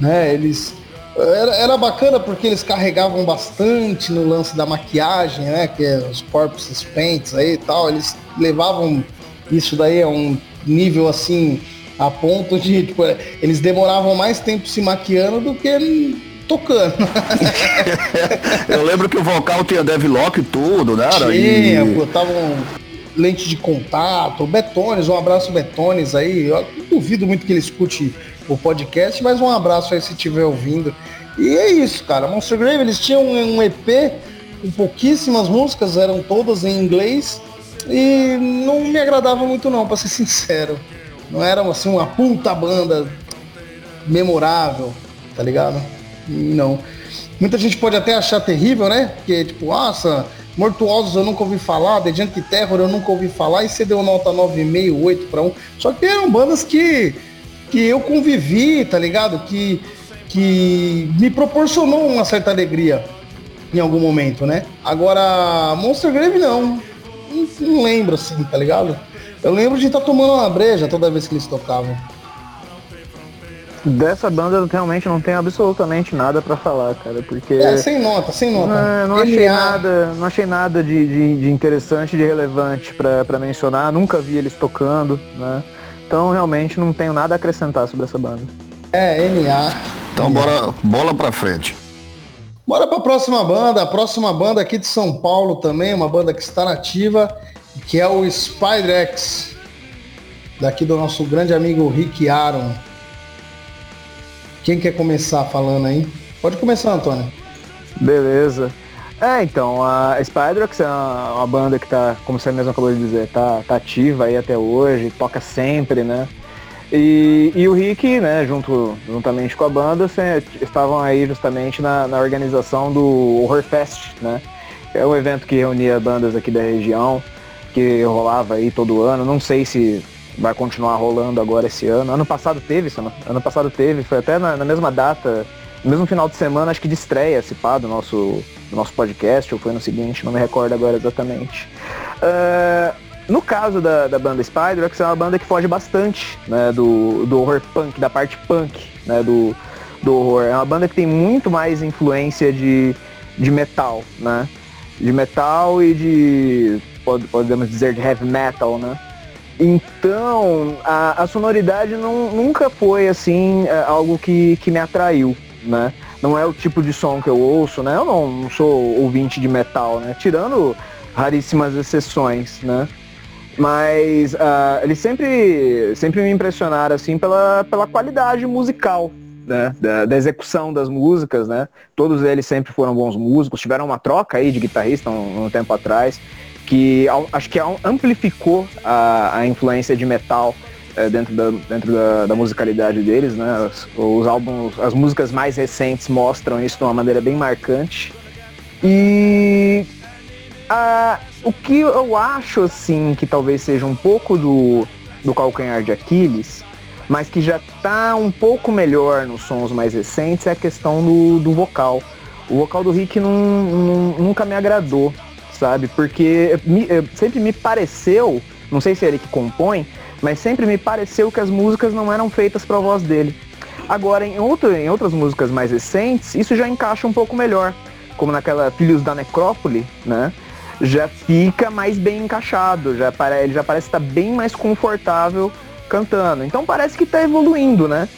S1: né? Eles. Era, era bacana porque eles carregavam bastante no lance da maquiagem, né? Que é os corpos paints aí e tal. Eles levavam isso daí é um nível assim, a ponto de, tipo, eles demoravam mais tempo se maquiando do que tocando. [laughs]
S3: Eu lembro que o vocal tinha devlock e tudo, né?
S1: Tinha, e... botavam lente de contato, Betones, um abraço Betones aí. Eu duvido muito que ele escute o podcast, mas um abraço aí se estiver ouvindo. E é isso, cara. Monster Grave, eles tinham um EP com pouquíssimas músicas, eram todas em inglês. E não me agradava muito não, para ser sincero. Não era assim uma puta banda memorável, tá ligado? Não. Muita gente pode até achar terrível, né? Porque, tipo, nossa, Mortuosos eu nunca ouvi falar, The Junk Terror eu nunca ouvi falar, e você deu nota 9,5, 8 para 1. Só que eram bandas que, que eu convivi, tá ligado? Que, que me proporcionou uma certa alegria em algum momento, né? Agora, Monster Grave não não, lembro assim, tá ligado? Eu lembro de estar tá tomando uma breja toda vez que eles tocavam.
S2: Dessa banda eu realmente não tenho absolutamente nada para falar, cara, porque...
S1: É, sem nota, sem nota.
S2: Não, não achei nada, não achei nada de, de, de interessante, de relevante para mencionar, nunca vi eles tocando, né? Então realmente não tenho nada a acrescentar sobre essa banda.
S1: É, NA.
S3: Então bora, bola pra frente.
S1: Bora para a próxima banda, a próxima banda aqui de São Paulo também, uma banda que está nativa, que é o Spider-X, daqui do nosso grande amigo Rick Aaron. Quem quer começar falando aí? Pode começar, Antônio.
S2: Beleza. É, então, a Spider-X é uma, uma, banda que tá, como você mesmo acabou de dizer, tá, tá ativa aí até hoje, toca sempre, né? E, e o Rick, né, junto, juntamente com a banda, estavam aí justamente na, na organização do Horror Fest, né? É um evento que reunia bandas aqui da região, que rolava aí todo ano. Não sei se vai continuar rolando agora esse ano. Ano passado teve, ano passado teve, foi até na, na mesma data, no mesmo final de semana, acho que de estreia, se pá, do nosso, do nosso podcast, ou foi no seguinte, não me recordo agora exatamente. Uh, no caso da, da banda Spider, é uma banda que foge bastante né, do, do horror punk, da parte punk né, do, do horror. É uma banda que tem muito mais influência de, de metal, né? De metal e de, podemos dizer, de heavy metal, né? Então, a, a sonoridade não, nunca foi, assim, é, algo que, que me atraiu, né? Não é o tipo de som que eu ouço, né? Eu não, não sou ouvinte de metal, né? Tirando raríssimas exceções, né? Mas uh, eles sempre, sempre me impressionaram assim pela, pela qualidade musical né, da, da, execução das músicas, né? Todos eles sempre foram bons músicos, tiveram uma troca aí de guitarrista um, um tempo atrás, que acho que amplificou a, a influência de metal é, dentro, da, dentro da, da, musicalidade deles, né? Os, os, álbuns, as músicas mais recentes mostram isso de uma maneira bem marcante. E a, o que eu acho, assim, que talvez seja um pouco do, do calcanhar de Aquiles, mas que já está um pouco melhor nos sons mais recentes, é a questão do, do vocal. o vocal do Rick não, não, nunca me agradou, sabe? Porque me, sempre me pareceu, não sei se é ele que compõe, mas sempre me pareceu que as músicas não eram feitas para a voz dele. Agora, em, outro, em outras músicas mais recentes, isso já encaixa um pouco melhor, como naquela Filhos da Necrópole, né? Já fica mais bem encaixado, já ele já parece estar bem mais confortável cantando. Então parece que está evoluindo, né?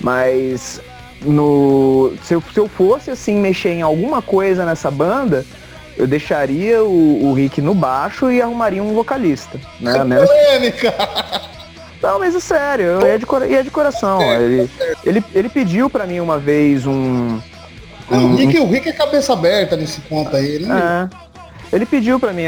S2: Mas no se eu, se eu fosse assim mexer em alguma coisa nessa banda, eu deixaria o, o Rick no baixo e arrumaria um vocalista. Né?
S1: Que polêmica!
S2: Não, mas é sério, ia de, ia de coração. Ele, ele, ele pediu para mim uma vez um.
S1: um o, Rick, o Rick é cabeça aberta nesse ponto aí, né?
S2: É. Ele pediu para mim,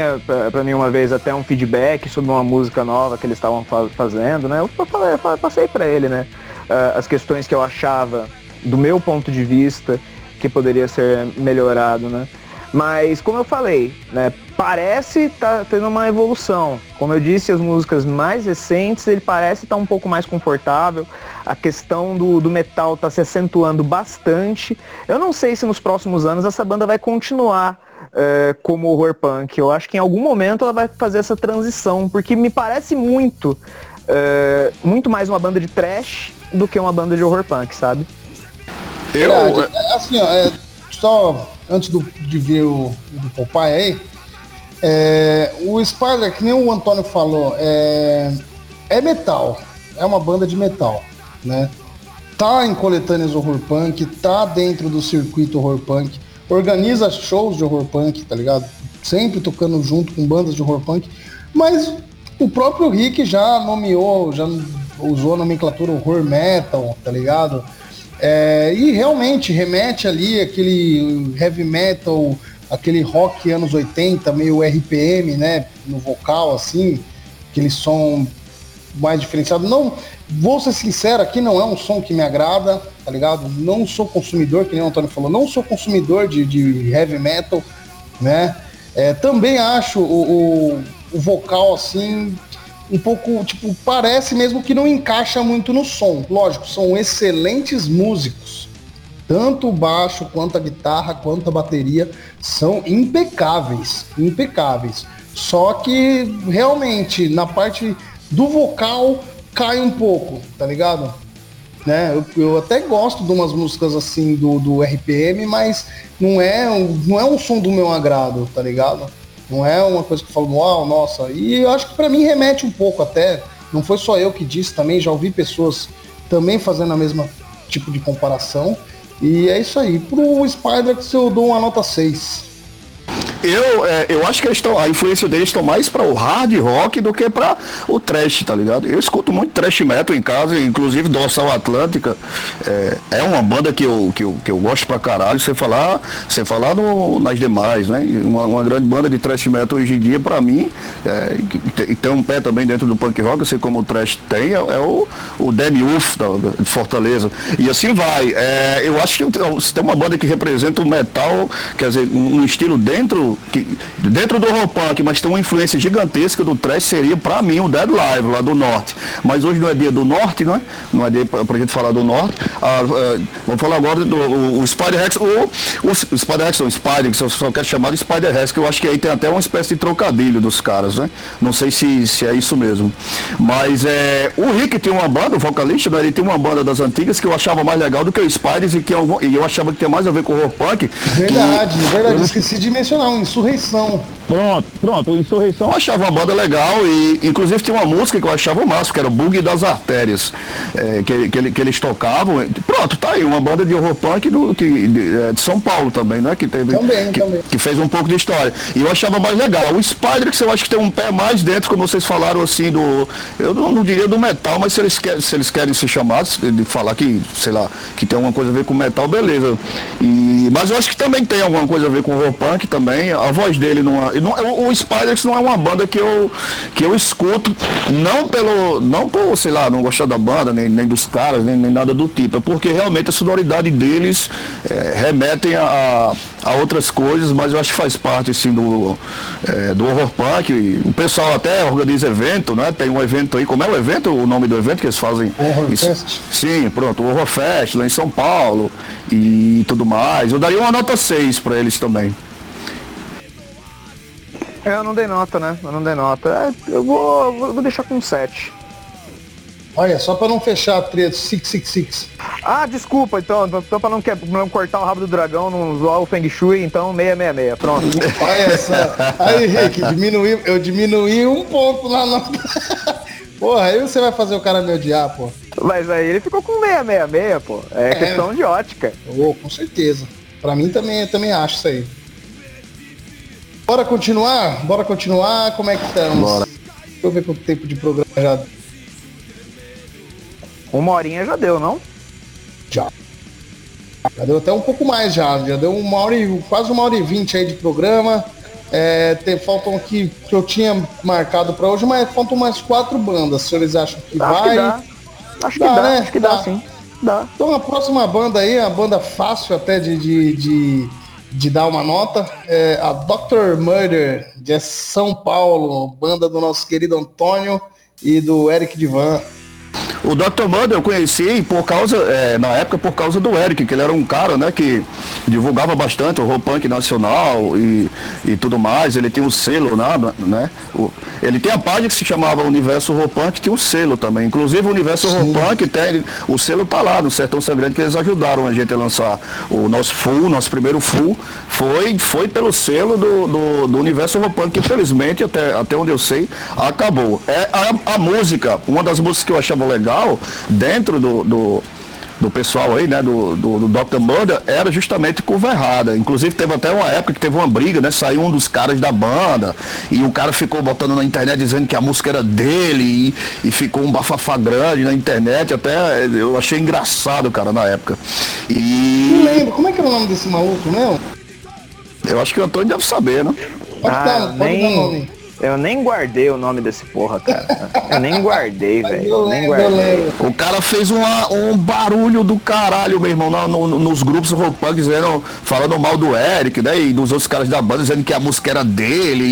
S2: pra, mim uma vez até um feedback sobre uma música nova que eles estavam fazendo, né? Eu falei, passei para ele, né? Uh, as questões que eu achava, do meu ponto de vista, que poderia ser melhorado, né? Mas como eu falei, né, parece tá tendo uma evolução. Como eu disse, as músicas mais recentes, ele parece estar tá um pouco mais confortável. A questão do, do metal está se acentuando bastante. Eu não sei se nos próximos anos essa banda vai continuar é, como horror punk. Eu acho que em algum momento ela vai fazer essa transição, porque me parece muito, é, muito mais uma banda de trash do que uma banda de horror punk, sabe?
S1: Eu, é, assim, ó, é, só antes do, de ver o do Popeye aí, é, o Spider, que nem o Antônio falou, é, é metal, é uma banda de metal, né? Tá em coletâneas horror punk, tá dentro do circuito horror punk, organiza shows de horror punk, tá ligado? Sempre tocando junto com bandas de horror punk, mas o próprio Rick já nomeou, já usou a nomenclatura horror metal, tá ligado? É, e realmente remete ali aquele heavy metal, aquele rock anos 80, meio RPM, né? No vocal, assim, aquele som mais diferenciado. Não, vou ser sincero, aqui não é um som que me agrada, tá ligado? Não sou consumidor, que nem o Antônio falou, não sou consumidor de, de heavy metal, né? É, também acho o, o, o, vocal assim um pouco, tipo, parece mesmo que não encaixa muito no som. Lógico, são excelentes músicos. Tanto o baixo, quanto a guitarra, quanto a bateria são impecáveis, impecáveis. Só que realmente na parte do vocal cai um pouco, tá ligado? Né? Eu, eu, até gosto de umas músicas assim do, do RPM, mas não é, não é um som do meu agrado, tá ligado? Não é uma coisa que eu falo, uau, nossa. E eu acho que para mim remete um pouco até. Não foi só eu que disse também, já ouvi pessoas também fazendo a mesma tipo de comparação. E é isso aí. Pro Spider eu dou uma nota 6.
S3: Eu, é, eu acho que eles estão, a influência deles estão mais para o hard rock do que para o trash, tá ligado? Eu escuto muito trash metal em casa, inclusive Dorsal Atlântica. É, é uma banda que eu, que, eu, que eu gosto pra caralho. Você falar, você falar no, nas demais, né? Uma, uma grande banda de trash metal hoje em dia, para mim, é, e tem um pé também dentro do punk rock, assim como o trash tem, é, é o, o Dead Wolf da, de Fortaleza. E assim vai. É, eu acho que se tem uma banda que representa o metal, quer dizer, um estilo dentro que dentro do rock punk, mas tem uma influência gigantesca do trash, seria para mim o Dead Live lá do norte. Mas hoje não é dia do norte, não é? Não é dia pra, pra gente falar do norte. Ah, ah, vamos falar agora do o, o Spider Rex, o, o, o Spider Rex, Spider, que eu só quero chamar de Spider Rex, que eu acho que aí tem até uma espécie de trocadilho dos caras, né? Não sei se, se é isso mesmo. Mas é, o Rick tem uma banda, o vocalista, né? ele tem uma banda das antigas que eu achava mais legal do que o Spiders e que eu, e eu achava que tem mais a ver com o rock punk.
S1: Verdade, que, verdade, eu esqueci de mencionar um Insurreição.
S3: Pronto, pronto, o Insurreição eu achava uma banda legal e inclusive tinha uma música que eu achava o máximo, que era o Bug das Artérias, é, que, que, que, eles tocavam. Pronto, tá aí, uma banda de horror punk do, que, de, é, de São Paulo também, né? Que, teve, também, que, também. que fez um pouco de história. E eu achava mais legal. O Spider, que eu acho que tem um pé mais dentro, como vocês falaram assim, do. Eu não, não diria do metal, mas se eles, querem, se eles querem ser chamados, de falar que, sei lá, que tem alguma coisa a ver com metal, beleza. E, mas eu acho que também tem alguma coisa a ver com horror punk também. A voz dele não Não, o, o Spiders não é uma banda que eu, que eu escuto, não pelo. Não por, sei lá, não gostar da banda, nem, nem dos caras, nem, nem nada do tipo. É porque realmente a sonoridade deles é, remetem a, a outras coisas, mas eu acho que faz parte assim do, é, do horror punk. O pessoal até organiza evento, né? Tem um evento aí, como é o evento, o nome do evento que eles fazem?
S1: Horror Isso, Fest.
S3: Sim, pronto, o Horror Fest lá em São Paulo e tudo mais. Eu daria uma nota 6 para eles também.
S2: É, eu não dei nota, né? Eu não dei nota. É, eu vou, vou deixar com 7.
S1: Olha, só para não fechar a treta 666.
S2: Ah, desculpa, então, então para não, não cortar o rabo do dragão, não zoar o Feng Shui, então 666, pronto.
S1: Olha só. Aí, Rick, diminui, eu diminuí um ponto na nota. [laughs] Porra, aí você vai fazer o cara me odiar, pô.
S2: Mas aí ele ficou com 666, pô. É, é. questão de ótica.
S1: Oh, com certeza. Pra mim também, eu também acho isso aí. Bora continuar? Bora continuar? Como é que estamos? Bora. Deixa eu ver quanto tempo de programa já.
S2: Uma horinha já deu, não?
S1: Já. Já deu até um pouco mais já. Já deu uma hora e quase uma hora e vinte aí de programa. É, tem, faltam aqui que eu tinha marcado para hoje, mas faltam mais quatro bandas. Se eles acham que
S2: acho
S1: vai.
S2: Que dá. Acho dá, que dá, né? acho que dá, dá sim. Dá.
S1: Então a próxima banda aí, a banda fácil até de, de, de de dar uma nota. É a Dr. Murder, de São Paulo, banda do nosso querido Antônio e do Eric Divan.
S3: O Dr. Murder eu conheci por causa, é, na época, por causa do Eric, que ele era um cara, né, que divulgava bastante o rock punk nacional e, e tudo mais. Ele tinha um selo, né? né? O, ele tem a página que se chamava Universo Rock Punk, tinha um selo também. Inclusive o Universo Rock Punk tem, o selo tá lá no Sertão Sangrento, que eles ajudaram a gente a lançar o nosso full, nosso primeiro full, foi, foi pelo selo do, do, do Universo Rock Punk, que infelizmente, até, até onde eu sei, acabou. É a, a música, uma das músicas que eu achava legal, dentro do, do do pessoal aí, né, do, do, do Dr. Murder, era justamente curva Inclusive teve até uma época que teve uma briga, né? Saiu um dos caras da banda e o cara ficou botando na internet dizendo que a música era dele e, e ficou um bafafá grande na internet. Até eu achei engraçado, cara, na época.
S1: E. Não lembro, como é que era o nome desse maluco, né?
S3: Eu acho que o Antônio deve saber, né?
S2: Pode ah, dar, pode nem... dar nome. Eu nem guardei o nome desse porra, cara. Eu nem guardei, [laughs] velho. Nem guardei.
S3: O cara fez uma, um barulho do caralho, meu irmão, no, no, nos grupos rock dizendo, falando mal do Eric, né? E dos outros caras da banda, dizendo que a música era dele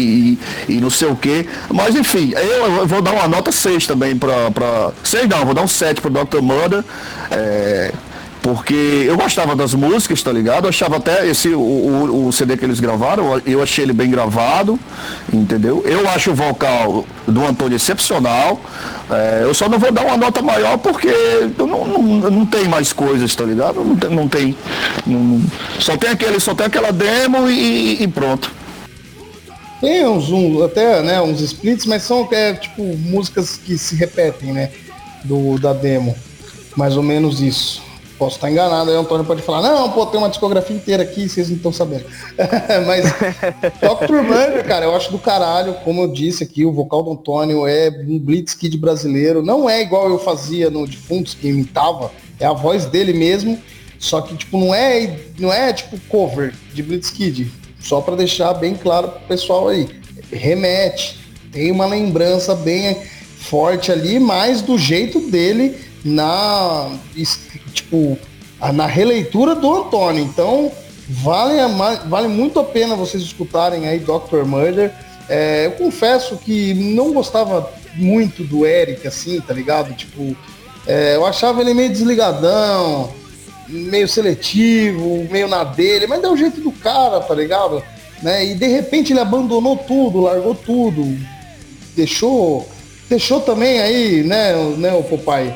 S3: e, e não sei o quê. Mas enfim, eu, eu vou dar uma nota 6 também pra. pra 6 não, vou dar um 7 pro Dr. Murder. É, porque eu gostava das músicas, tá ligado? Eu achava até esse o, o, o, CD que eles gravaram, eu achei ele bem gravado, entendeu? Eu acho o vocal do Antônio excepcional. É, eu só não vou dar uma nota maior porque não, não, não tem mais coisas, tá ligado? Não tem, não tem não, só tem aquele, só tem aquela demo e, e pronto.
S1: Tem uns, uns, até né, uns splits, mas são até tipo músicas que se repetem, né? Do, da demo. Mais ou menos isso. Posso estar enganado, aí o Antônio pode falar, não, pô, tem uma discografia inteira aqui, vocês não estão sabendo. [laughs] Mas Dr. Murder, cara, eu acho do caralho, como eu disse aqui, o vocal do Antônio é um blitz kid brasileiro, não é igual eu fazia no Defuntos, que imitava, é a voz dele mesmo, só que, tipo, não é, não é tipo cover de Blitz Kid, só para deixar bem claro pro pessoal aí. Remete, tem uma lembrança bem forte ali, mas do jeito dele na tipo na releitura do Antônio. Então vale, vale muito a pena vocês escutarem aí Dr. Murder. É, eu confesso que não gostava muito do Eric, assim, tá ligado? Tipo, é, eu achava ele meio desligadão, meio seletivo, meio na dele, mas deu o jeito do cara, tá ligado? Né? E de repente ele abandonou tudo, largou tudo, deixou, deixou também aí, né, né, o Popeye?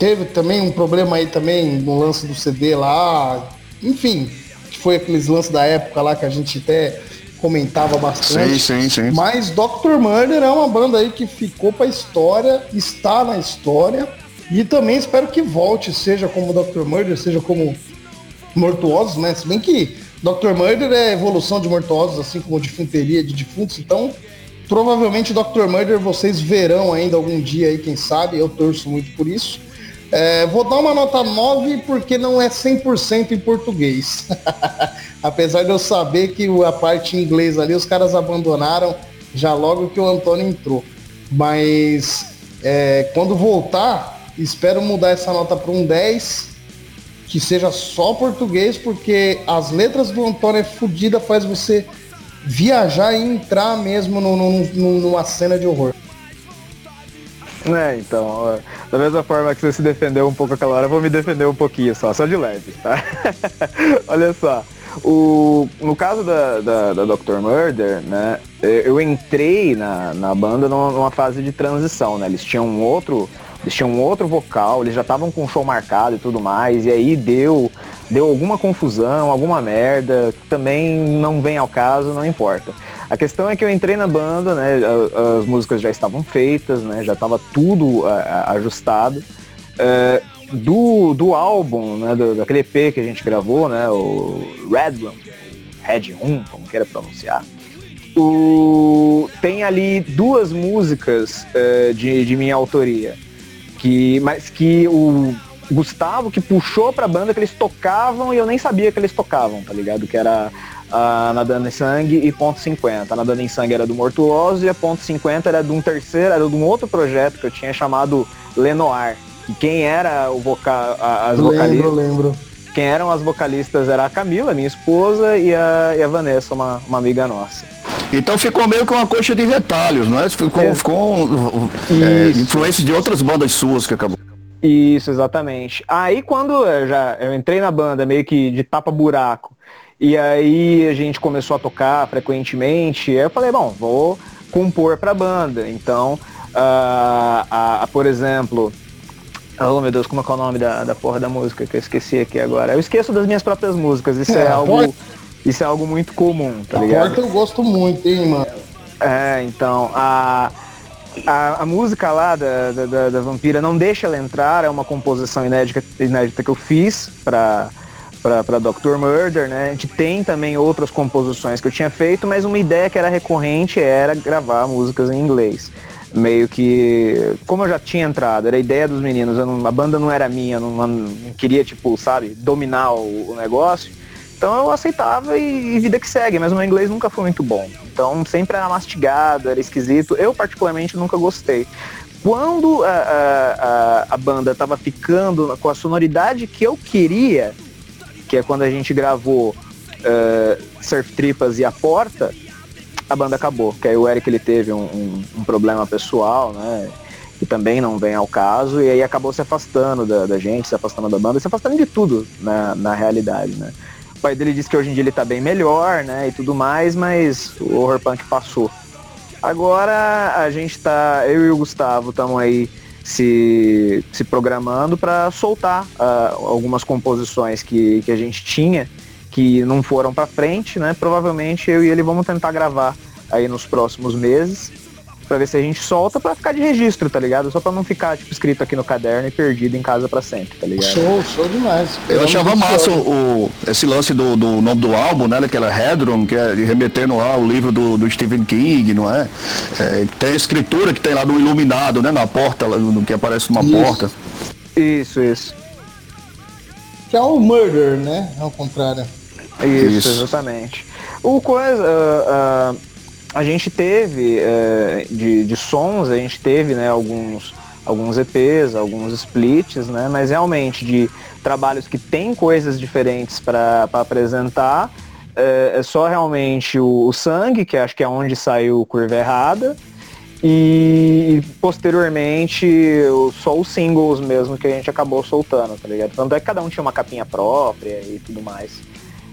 S1: Teve também um problema aí também no lance do CD lá, enfim, que foi aqueles lances da época lá que a gente até comentava bastante.
S3: Sim, sim, sim.
S1: Mas Dr. Murder é uma banda aí que ficou pra história, está na história. E também espero que volte, seja como Dr. Murder, seja como Mortuosos, né? Se bem que Dr. Murder é evolução de Mortuosos, assim como Defunteria de Defuntos. Então, provavelmente Dr. Murder vocês verão ainda algum dia aí, quem sabe. Eu torço muito por isso. É, vou dar uma nota 9 porque não é 100% em português. [laughs] Apesar de eu saber que a parte em inglês ali os caras abandonaram já logo que o Antônio entrou. Mas é, quando voltar, espero mudar essa nota para um 10, que seja só português, porque as letras do Antônio é fodida, faz você viajar e entrar mesmo no, no, numa cena de horror.
S2: É, então, da mesma forma que você se defendeu um pouco aquela hora, eu vou me defender um pouquinho só, só de leve, tá? [laughs] Olha só, o, no caso da, da, da Dr. Murder, né, eu entrei na, na banda numa, fase de transição, né? Eles tinham um outro eles tinham um outro vocal, eles já estavam com o show marcado e tudo mais, e aí deu, deu alguma confusão, alguma merda, que também não vem ao caso, não importa. A questão é que eu entrei na banda, né, as músicas já estavam feitas, né, já estava tudo ajustado. É, do, do álbum, né, do, daquele EP que a gente gravou, né, o Red Room, Red 1, como queira pronunciar, o, tem ali duas músicas de, de minha autoria que mas que o Gustavo que puxou pra banda que eles tocavam e eu nem sabia que eles tocavam, tá ligado? Que era a Nadando em Sangue e Ponto 50. A Nadando em Sangue era do Mortuoso e a Ponto 50 era de um terceiro, era de um outro projeto que eu tinha chamado Lenoir. E quem era o vocal, as
S1: lembro,
S2: vocalistas?
S1: Lembro,
S2: Quem eram as vocalistas era a Camila, minha esposa, e a, e a Vanessa, uma, uma amiga nossa.
S3: Então ficou meio que uma coxa de retalhos, não é? Ficou, é. ficou é, influência de outras bandas suas que acabou.
S2: Isso, exatamente. Aí quando eu já eu entrei na banda meio que de tapa buraco, e aí a gente começou a tocar frequentemente, eu falei, bom, vou compor pra banda. Então, uh, a, a, por exemplo, oh meu Deus, como é que é o nome da, da porra da música que eu esqueci aqui agora? Eu esqueço das minhas próprias músicas, isso é, é algo. Pode isso é algo muito comum, tá a ligado?
S1: Porta eu gosto muito, hein, mano.
S2: É, então, a, a, a música lá da, da, da, Vampira não deixa ela entrar, é uma composição inédita, inédita que eu fiz pra, pra Dr. Murder, né? A gente tem também outras composições que eu tinha feito, mas uma ideia que era recorrente era gravar músicas em inglês. Meio que, como eu já tinha entrado, era a ideia dos meninos, não, a banda não era minha, não, não, queria, tipo, sabe, dominar o, o negócio. Então eu aceitava e, e, vida que segue, mas o meu inglês nunca foi muito bom. Então sempre era mastigado, era esquisito. Eu particularmente nunca gostei. Quando a, a, a, banda tava ficando com a sonoridade que eu queria, que é quando a gente gravou uh, Surf Tripas e A Porta, a banda acabou. Que aí o Eric ele teve um, um, um problema pessoal, né? que também não vem ao caso, e aí acabou se afastando da, da, gente, se afastando da banda, se afastando de tudo na, na realidade, né? O pai dele disse que hoje em dia ele tá bem melhor, né? E tudo mais, mas o horror punk passou. Agora a gente tá, eu e o Gustavo estamos aí se, se programando para soltar uh, algumas composições que, que a gente tinha que não foram para frente, né? Provavelmente eu e ele vamos tentar gravar aí nos próximos meses pra ver se a gente solta pra ficar de registro, tá ligado? Só pra não ficar, tipo, escrito aqui no caderno e perdido em casa pra sempre, tá ligado?
S1: Show, show demais.
S3: Eu achava massa o, esse lance do, do nome do álbum, né? Daquela Headroom, que é remetendo lá o livro do, do Stephen King, não é? é? Tem a escritura que tem lá do Iluminado, né? Na porta, no que aparece uma isso. porta.
S2: Isso, isso.
S1: Que é o Murder, né? Ao contrário.
S2: Isso, isso. exatamente. O coisa. Uh, uh, a gente teve é, de, de sons, a gente teve né, alguns, alguns EPs, alguns splits, né, mas realmente de trabalhos que tem coisas diferentes para apresentar, é, é, só realmente o, o, Sangue, que acho que é onde saiu Curva Errada, e posteriormente só os singles mesmo que a gente acabou soltando, tá ligado? Tanto é que cada um tinha uma capinha própria e tudo mais.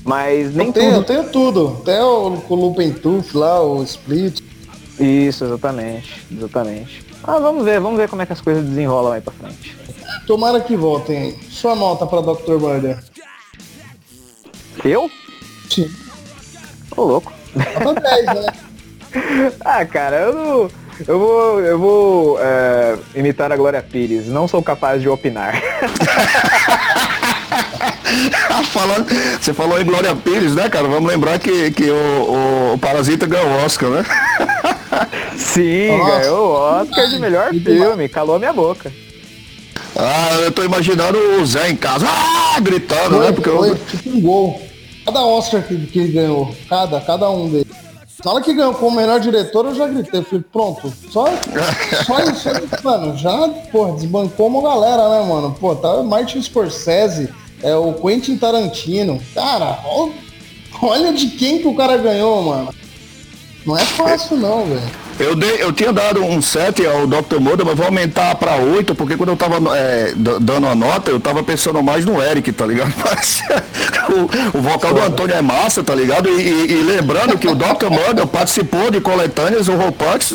S2: Mas nem
S1: eu tenho,
S2: tudo.
S1: Eu tenho tudo. Até o, o Lupin Tooth lá, o Split.
S2: Isso, exatamente. Exatamente. Ah, vamos ver, vamos ver como é que as coisas desenrolam aí pra frente.
S1: Tomara que voltem aí. Sua nota pra Dr. Murder.
S2: Eu?
S1: Sim.
S2: Ô louco.
S1: Nota 10, né? [laughs]
S2: ah, cara, eu não. Eu vou, eu vou é, imitar a Glória Pires. Não sou capaz de opinar. [laughs] [laughs]
S3: Falando, você falou em Glória Pires, né, cara? Vamos lembrar que, que o, o Parasita ganhou o Oscar, né? [laughs]
S2: Sim, Nossa. ganhou o Oscar de melhor filme. Calou minha boca.
S3: Ah, eu tô imaginando o Zé em casa, ah, gritando,
S1: foi,
S3: né? Porque
S1: foi,
S3: eu...
S1: tipo um gol. Cada Oscar que, que ele ganhou, cada, cada um deles. Na hora que ganhou como melhor diretor, eu já gritei. Falei, pronto. Só, só isso, [laughs] mano, já, pô, desbancou uma galera, né, mano? Pô, tá Martin Scorsese, é o Quentin Tarantino. Cara, olha de quem que o cara ganhou, mano. Não é fácil não, velho.
S3: Eu, dei, eu tinha dado um 7 ao Dr. Moda, mas vou aumentar para 8, porque quando eu tava é, dando a nota, eu tava pensando mais no Eric, tá ligado? [laughs] Mas o, o vocal do Antônio é massa, tá ligado? E, e, e lembrando que o Dr. Moda participou de coletâneas ou Ropax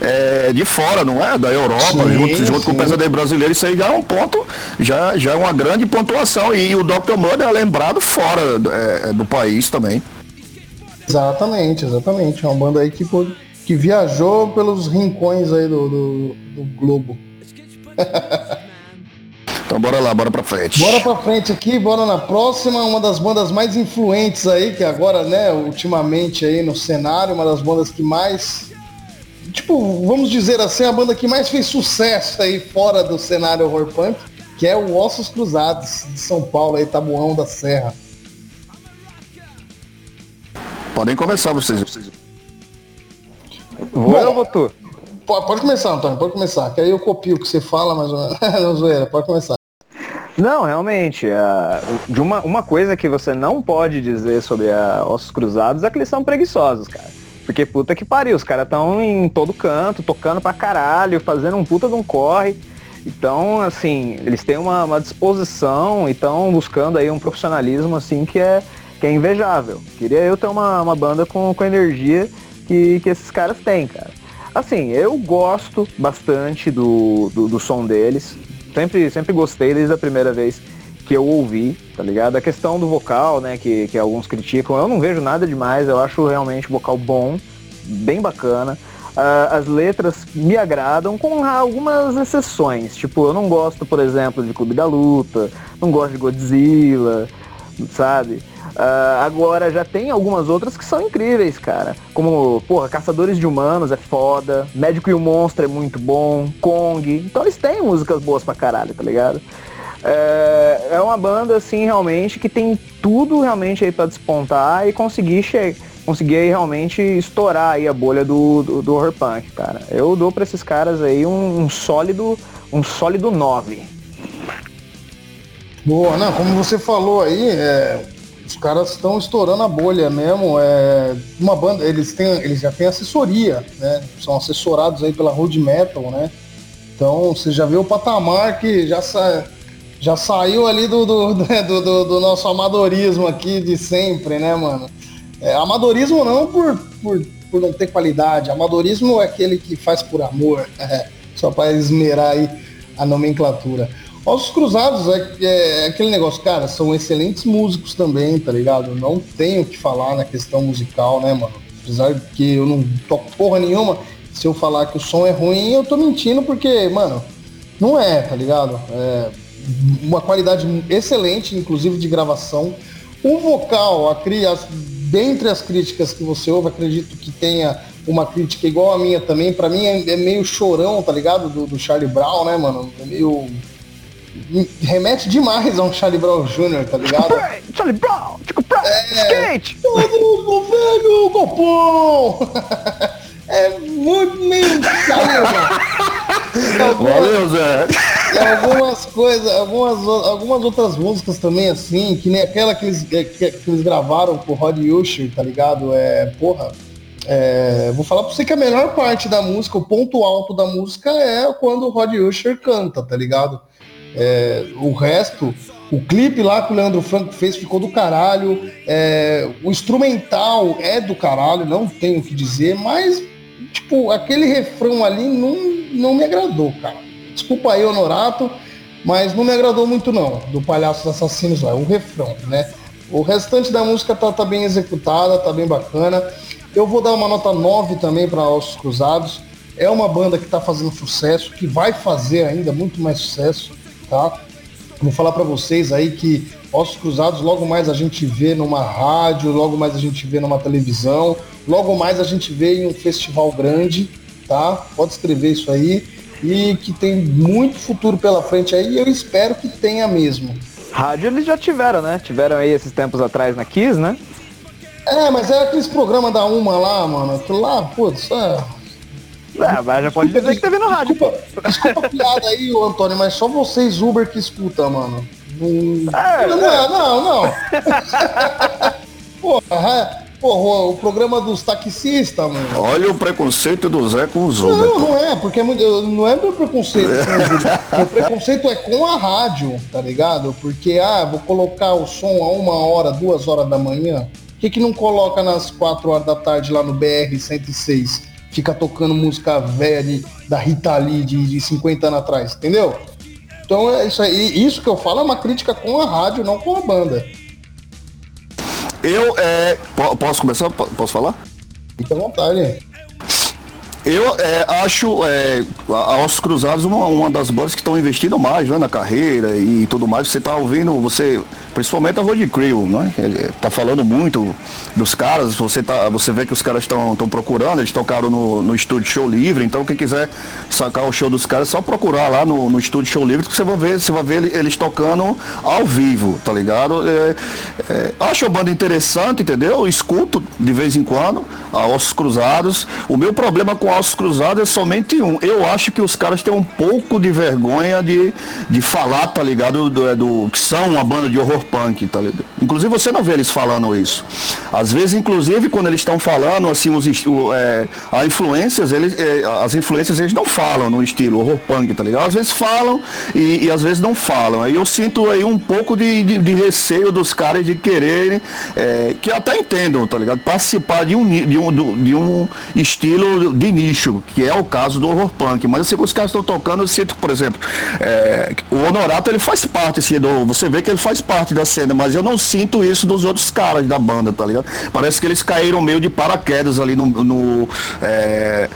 S3: é, de fora, não é? Da Europa, sim, junto, junto com o Pesadelo Brasileiro, isso aí já é um ponto, já, já é uma grande pontuação. E o Dr. Moda é lembrado fora é, do país também.
S1: Exatamente, exatamente. É uma banda aí que pode que viajou pelos rincões aí do, do, do globo. [laughs]
S3: então bora lá, bora pra frente.
S1: Bora pra frente aqui, bora na próxima, uma das bandas mais influentes aí, que agora, né, ultimamente aí no cenário, uma das bandas que mais. Tipo, vamos dizer assim, a banda que mais fez sucesso aí fora do cenário horror punk, que é o Ossos Cruzados, de São Paulo, aí, Tabuão da Serra.
S3: Podem começar vocês.
S2: Vou ou vou tu?
S1: Pode, começar, Antônio, pode começar. Que aí eu copio o que você fala, mas não [laughs] zoeira, pode começar.
S2: Não, realmente, de uma, uma coisa que você não pode dizer sobre a Ossos Cruzados é que eles são preguiçosos, cara. Porque puta que pariu, os caras estão em todo canto, tocando pra caralho, fazendo um puta de um corre. Então, assim, eles têm uma, uma disposição e estão buscando aí um profissionalismo, assim, que é, que é invejável. Queria eu ter uma, uma banda com, com energia que, que esses caras têm, cara. Assim, eu gosto bastante do, do, do, som deles. Sempre, sempre gostei desde a primeira vez que eu ouvi, tá ligado? A questão do vocal, né, que, que alguns criticam, eu não vejo nada demais, eu acho realmente o vocal bom, bem bacana. Uh, as letras me agradam com algumas exceções. Tipo, eu não gosto, por exemplo, de Clube da Luta, não gosto de Godzilla, sabe? Uh, agora já tem algumas outras que são incríveis, cara. Como, porra, Caçadores de Humanos é foda, Médico e o Monstro é muito bom, Kong. Então eles têm músicas boas pra caralho, tá ligado? É, é uma banda, assim, realmente, que tem tudo realmente aí pra despontar e conseguir chegar conseguir realmente estourar aí a bolha do, do, do horror punk, cara. Eu dou pra esses caras aí um, um sólido, um sólido 9.
S1: Boa, não, como você falou aí, é, os caras estão estourando a bolha mesmo. É uma banda, eles têm, eles já têm assessoria, né? São assessorados aí pela Road Metal, né? Então você já vê o patamar que já, sa, já saiu ali do do, [laughs] do, do, do, nosso amadorismo aqui de sempre, né, mano? É, amadorismo não por, por, por não ter qualidade, amadorismo é aquele que faz por amor, é, [laughs] só para esmerar aí a nomenclatura. Ossos Cruzados é, é, é, aquele negócio, cara, são excelentes músicos também, tá ligado? Não tenho o que falar na questão musical, né, mano? Apesar de que eu não toco porra nenhuma, se eu falar que o som é ruim, eu tô mentindo porque, mano, não é, tá ligado? É uma qualidade excelente, inclusive de gravação. O vocal, a, as, dentre as críticas que você ouve, acredito que tenha uma crítica igual a minha também. Para mim é, é, meio chorão, tá ligado? Do, do Charlie Brown, né, mano? É meio remete demais a um Charlie Brown Jr., tá ligado?
S2: Charlie Brown, Chico Brown, é, skate!
S1: Todo mundo velho, Gopão! é muito meio [laughs]
S3: Valeu, Zé!
S1: Algumas coisas, algumas, algumas outras músicas também, assim, que nem aquela que eles, que, que eles gravaram com o Rod Usher, tá ligado? É, porra, é, vou falar pra você que a melhor parte da música, o ponto alto da música é quando o Rod Usher canta, tá ligado? É, o resto, o clipe lá que o Leandro Franco fez ficou do caralho. É, o instrumental é do caralho, não tenho o que dizer, mas, tipo, aquele refrão ali não, não me agradou, cara. Desculpa aí, Honorato, mas não me agradou muito não, do Palhaços Assassinos lá, o refrão, né? O restante da música tá, tá bem executada, tá bem bacana. Eu vou dar uma nota 9 também para Ossos Cruzados. É uma banda que está fazendo sucesso, que vai fazer ainda muito mais sucesso tá? Vou falar para vocês aí que Ossos Cruzados logo mais a gente vê numa rádio, logo mais a gente vê numa televisão, logo mais a gente vê em um festival grande, tá? Pode escrever isso aí. e que tem muito futuro pela frente aí e eu espero que tenha mesmo.
S2: Rádio eles já tiveram, né? Tiveram aí esses tempos atrás na Kiss, né?
S1: É, mas é aqueles programas da Uma lá, mano. Aquilo lá, putz, é.
S2: É, mas já pode dizer que teve no rádio.
S1: Desculpa, desculpa a piada aí, ô Antônio, mas só vocês Uber que escuta, mano. É, não, não, não, não. [laughs] porra, porra, o programa dos taxistas, mano.
S3: Olha o preconceito do Zé com os Uber.
S1: Não, não é, porque é não é meu preconceito. O [laughs] preconceito é com a rádio, tá ligado? Porque, ah, vou colocar o som a uma hora, duas horas da manhã. Por que, que não coloca nas quatro horas da tarde lá no BR-106? Fica tocando música velha da Rita Lee de, de 50 anos atrás, entendeu? Então é isso aí. Isso que eu falo é uma crítica com a rádio, não com a banda.
S3: Eu, é, posso começar? Posso falar?
S1: Fique à vontade.
S3: Eu é, acho é, a Ossos Cruzados uma, uma das bandas que estão investindo mais né, na carreira e tudo mais. Você está ouvindo, você principalmente a Road Crew, né? Ele tá falando muito dos caras, você, tá, você vê que os caras estão procurando, eles tocaram no, no estúdio Show Livre, então quem quiser sacar o show dos caras, é só procurar lá no, no estúdio Show Livre, que você vai ver, você vai ver eles tocando ao vivo, tá ligado? É, é, acho a banda interessante, entendeu? Escuto de vez em quando a Ossos Cruzados. O meu problema com Ossos Cruzados é somente um. Eu acho que os caras têm um pouco de vergonha de, de falar, tá ligado? Do, do, que são uma banda de horror punk, tá ligado? Inclusive você não vê eles falando isso. Às vezes, inclusive, quando eles estão falando, assim, os, é, a influências, eles, é, as influências eles não falam no estilo horror punk, tá ligado? Às vezes falam e, e às vezes não falam. Aí eu sinto aí um pouco de, de, de receio dos caras de quererem, é, que até entendam, tá ligado? Participar de um, de um, de um estilo de nicho, que é o caso do horror punk. Mas assim, os caras estão tocando, eu sinto, por exemplo, é, o Honorato ele faz parte, assim, do, você vê que ele faz parte da cena, mas eu não sinto isso dos outros caras da banda, tá ligado? Parece que eles caíram meio de paraquedas ali no, no é,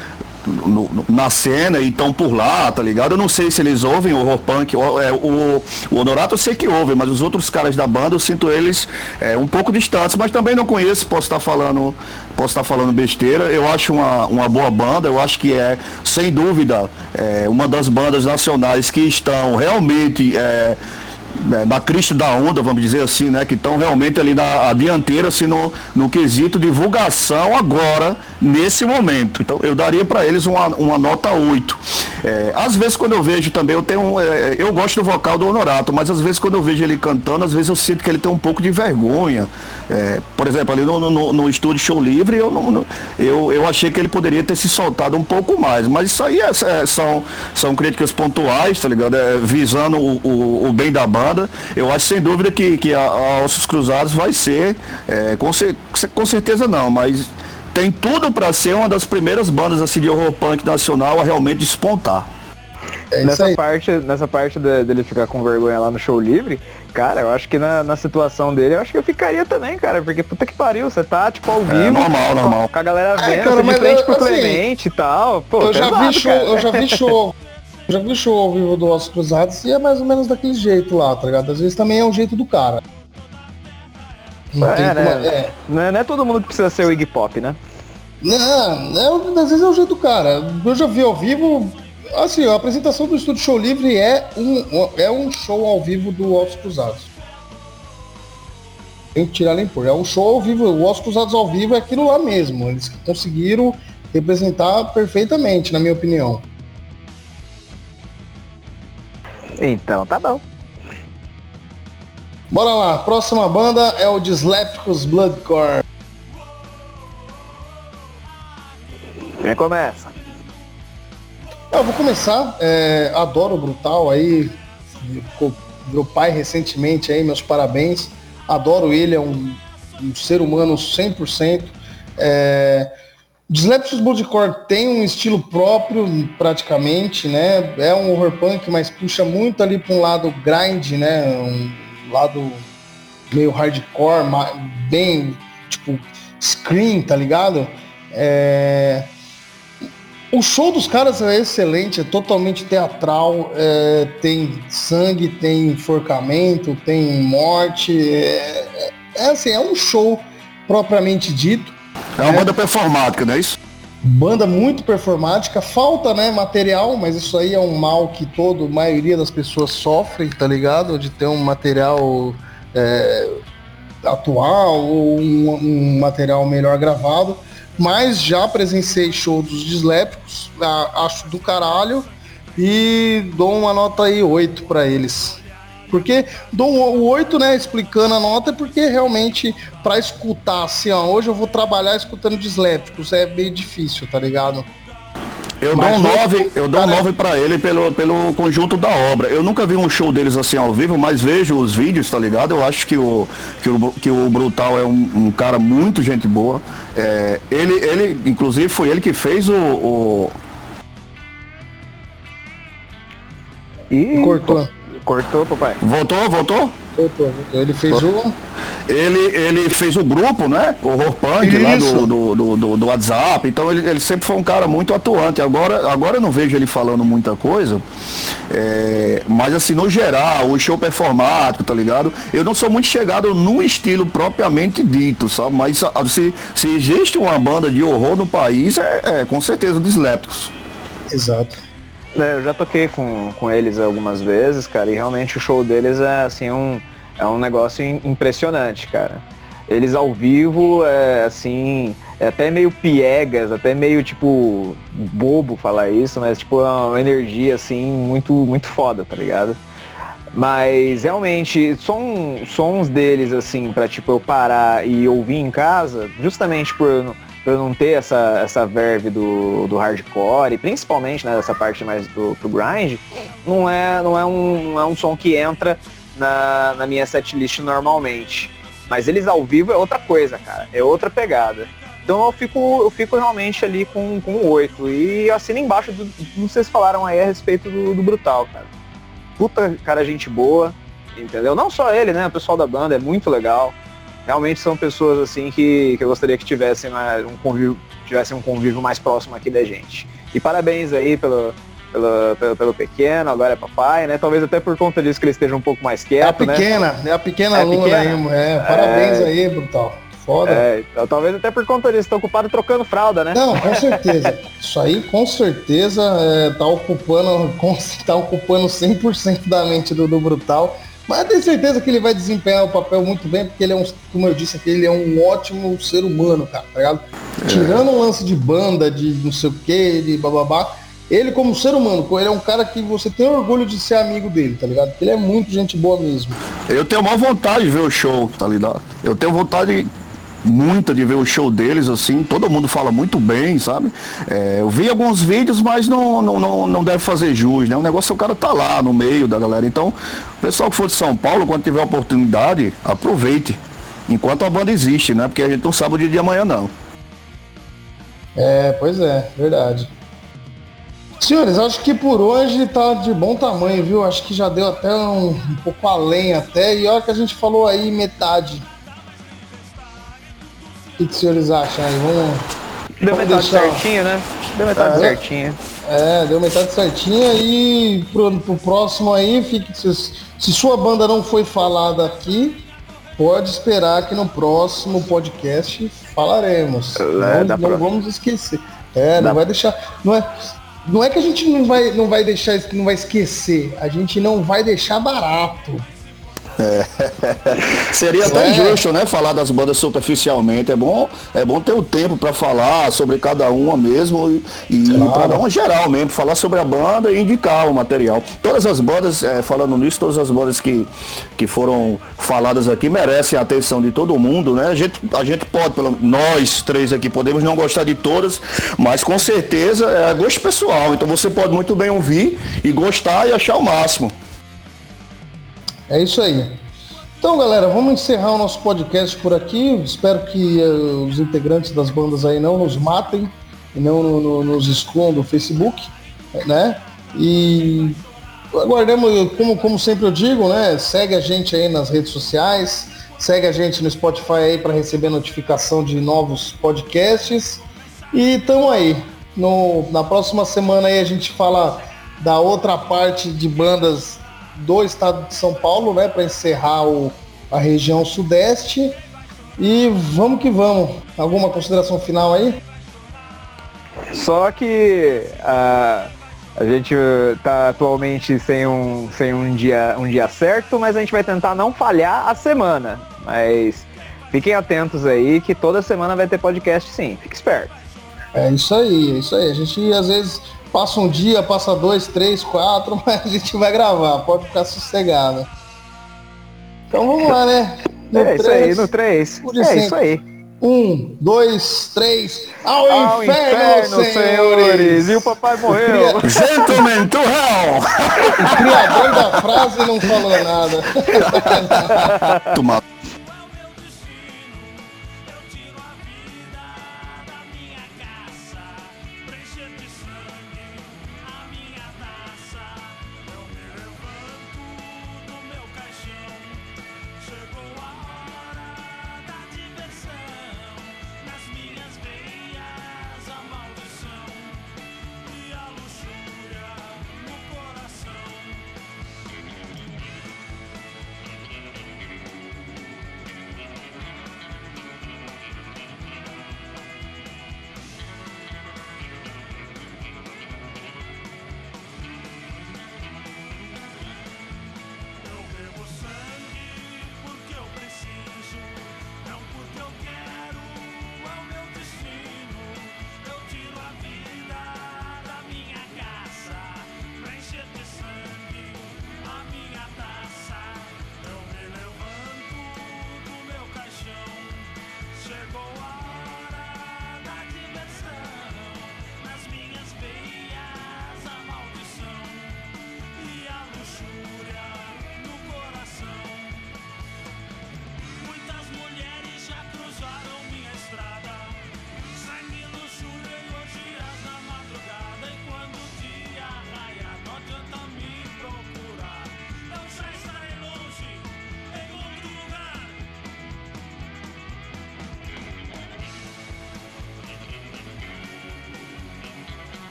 S3: no, no, na cena e estão por lá, tá ligado? Eu não sei se eles ouvem o horror punk, o, é, o, o Honorato eu sei que ouve, mas os outros caras da banda eu sinto eles é, um pouco distantes, mas também não conheço, posso estar falando, posso estar falando besteira. Eu acho uma, uma boa banda, eu acho que é, sem dúvida, é, uma das bandas nacionais que estão realmente é, é, na crista da onda, vamos dizer assim, né? Que estão realmente ali na dianteira, assim, no, no quesito divulgação agora, nesse momento. Então eu daria para eles uma, uma nota 8. É, às vezes quando eu vejo também, eu tenho. É, eu gosto do vocal do Honorato, mas às vezes quando eu vejo ele cantando, às vezes eu sinto que ele tem um pouco de vergonha. É, por exemplo, ali no, no, no, estúdio Show Livre, eu, não, eu, eu achei que ele poderia ter se soltado um pouco mais. Mas isso aí é, são, são críticas pontuais, tá ligado? Visando o, o, o bem da banda eu acho sem dúvida que, que a, a Ossos Cruzados vai ser, é, com, com certeza não, mas tem tudo para ser uma das primeiras bandas assim, de horror punk nacional a realmente despontar.
S2: É nessa parte, nessa parte de, dele ficar com vergonha lá no show livre, cara, eu acho que na, na situação dele, eu acho que eu ficaria também, cara, porque puta que pariu, você tá, tipo, ao é, vivo. É,
S3: normal, normal.
S2: Com a galera vendo, é, cara, de frente eu, pro assim, Clemente e tal. Pô,
S1: eu, já vi show, eu já vi [laughs] show já vi show ao vivo do Ossos Cruzados e é mais ou menos daquele jeito lá, tá ligado? Às vezes também é o jeito do cara.
S2: Não, é, né? como, é. Não, é, não é todo mundo que precisa ser o Iggy Pop, né?
S1: Não, é, às vezes é o jeito do cara. Eu já vi ao vivo. Assim, a apresentação do Estúdio Show Livre é um, é um show ao vivo do Ossos Cruzados. Tem que tirar nem pôr. É um show ao vivo. O Ossos Cruzados ao vivo é aquilo lá mesmo. Eles conseguiram representar perfeitamente, na minha opinião.
S2: Então tá bom.
S1: Bora lá, próxima banda é o Dyslépticos Bloodcore.
S2: Quem começa?
S1: Eu vou começar, é, adoro o Brutal aí, meu pai recentemente aí, meus parabéns. Adoro ele, é um, um ser humano 100%. É, Dyslexus Bloodcore tem um estilo próprio, praticamente, né? É um horror punk, mas puxa muito ali para um lado grind, né? Um lado meio hardcore, bem tipo scream, tá ligado? É... O show dos caras é excelente, é totalmente teatral, é... tem sangue, tem enforcamento, tem morte, é... é assim, é um show propriamente dito.
S3: É uma banda performática, não é isso?
S1: Banda muito performática, falta né, material, mas isso aí é um mal que toda a maioria das pessoas sofrem, tá ligado? De ter um material é, atual ou um, um, material melhor gravado. Mas já presenciei show dos dislépticos, acho do caralho e dou uma nota aí 8 para eles. Porque dou o 8, né, explicando a nota, porque realmente para escutar assim, ó, hoje eu vou trabalhar escutando dislépticos, é bem difícil, tá ligado?
S3: Eu dou um 9, eu dou um 9 para ele pelo, pelo conjunto da obra. Eu nunca vi um show deles assim ao vivo, mas vejo os vídeos, tá ligado? Eu acho que o, que o, que o Brutal é um, um cara muito gente boa. É, ele, ele, inclusive, foi ele que fez o, o...
S1: Ih, cortou.
S2: Cortou, papai.
S3: Voltou, voltou?
S1: Voltou, voltou. Ele fez o.
S3: Ele, ele fez o grupo, né? O Horror Punk lá do, do, do, do, WhatsApp. Então ele, ele sempre foi um cara muito atuante. Agora, agora eu não vejo ele falando muita coisa. É, mas assim, no geral, o show performático, tá ligado? Eu não sou muito chegado no estilo propriamente dito, sabe? Mas se, se existe uma banda de horror no país, é, é com certeza dos Leptos.
S1: Exato.
S2: É, eu já toquei com, com eles algumas vezes, cara, e realmente o show deles é assim um, é um negócio impressionante, cara. Eles ao vivo, é, assim, é até meio piegas, até meio tipo bobo falar isso, mas tipo é uma energia assim muito muito foda, tá ligado? Mas realmente, som, sons deles assim para tipo eu parar e ouvir em casa, justamente por por não ter essa, essa verve do, do hardcore, e principalmente né, dessa parte mais do pro grind, não é, não, é um, não é um som que entra na, na minha setlist normalmente. Mas eles ao vivo é outra coisa, cara. É outra pegada. Então eu fico, eu fico realmente ali com, com 8. E assino embaixo do, do que vocês falaram aí a respeito do, do Brutal, cara. Puta cara, gente boa, entendeu? Não só ele, né? O pessoal da banda é muito legal realmente são pessoas assim que, que eu gostaria que tivessem um convívio, tivessem um convívio mais próximo aqui da gente. E parabéns aí pelo, pelo, pelo, pelo, pequeno, agora é papai, né? Talvez até por conta disso que ele esteja um pouco mais quieto,
S1: É a né? pequena, né? é a pequena é aluna pequena. aí, é, parabéns é... aí, Brutal. Foda. É,
S2: então, talvez até por conta disso, tá ocupado trocando fralda, né?
S1: Não, com certeza. [laughs] Isso aí com certeza é, tá ocupando, tá ocupando 100% da mente do, do Brutal. Mas tenho certeza que ele vai desempenhar o papel muito bem, porque ele é um, como eu disse aqui, ele é um ótimo ser humano, cara, tá ligado? É. Tirando um lance de banda, de não sei o que, de bababá, ele como ser humano, ele é um cara que você tem orgulho de ser amigo dele, tá ligado? Ele é muito gente boa mesmo.
S3: Eu tenho uma vontade de ver o show, tá ligado? Eu tenho vontade muita de ver o show deles, assim, todo mundo fala muito bem, sabe? É, eu vi alguns vídeos, mas não, não, não, não deve fazer jus, né? O negócio é o cara tá lá no meio da galera. Então, pessoal que for de São Paulo, quando tiver oportunidade, aproveite. Enquanto a banda existe, né? Porque a gente não sabe o dia de amanhã não.
S1: É, pois é, verdade. Senhores, acho que por hoje tá de bom tamanho, viu? Acho que já deu até um, um pouco além até. E olha que a gente falou aí metade que, que os senhores acham aí? Vamos.
S2: Deu vamos metade deixar... certinho, né? Deu metade é, certinha.
S1: É, deu metade certinha e pro, pro próximo aí, fique, se, se sua banda não foi falada aqui, pode esperar que no próximo podcast falaremos. É, não, não vamos esquecer. É, não vai deixar. Não é, não é que a gente não vai, não vai deixar, não vai esquecer. A gente não vai deixar barato.
S3: É. [laughs] Seria até é. injusto, né? Falar das bandas superficialmente. É bom, é bom ter o tempo para falar sobre cada uma mesmo e, e claro. para dar uma geral mesmo, falar sobre a banda e indicar o material. Todas as bandas, é, falando nisso, todas as bandas que, que foram faladas aqui merecem a atenção de todo mundo, né? A gente, a gente pode, pelo, nós três aqui, podemos não gostar de todas, mas com certeza é gosto pessoal. Então você pode muito bem ouvir e gostar e achar o máximo.
S1: É isso aí. Então, galera, vamos encerrar o nosso podcast por aqui. Espero que uh, os integrantes das bandas aí não nos matem e não no, no, nos excluam do Facebook, né? E aguardemos, como, como sempre eu digo, né? Segue a gente aí nas redes sociais, segue a gente no Spotify aí para receber notificação de novos podcasts. E estamos aí. No, na próxima semana aí a gente fala da outra parte de bandas do estado de São Paulo, né, para encerrar o, a região sudeste. E vamos que vamos. Alguma consideração final aí?
S2: Só que a, a gente tá atualmente sem um, sem um dia, um dia certo, mas a gente vai tentar não falhar a semana. Mas fiquem atentos aí que toda semana vai ter podcast sim. Fique esperto.
S1: É isso aí, é isso aí. A gente às vezes passa um dia, passa dois, três, quatro, [laughs] mas a gente vai gravar, pode ficar sossegado. Então vamos lá, né?
S2: No é 3, isso aí, no 3. É sempre. isso aí.
S1: Um, dois, três. Ao, Ao inferno, inferno senhores. senhores.
S2: E o papai morreu. [laughs]
S3: Gentlemen to hell.
S1: O criador da frase não falou nada. [laughs]
S3: Tomar.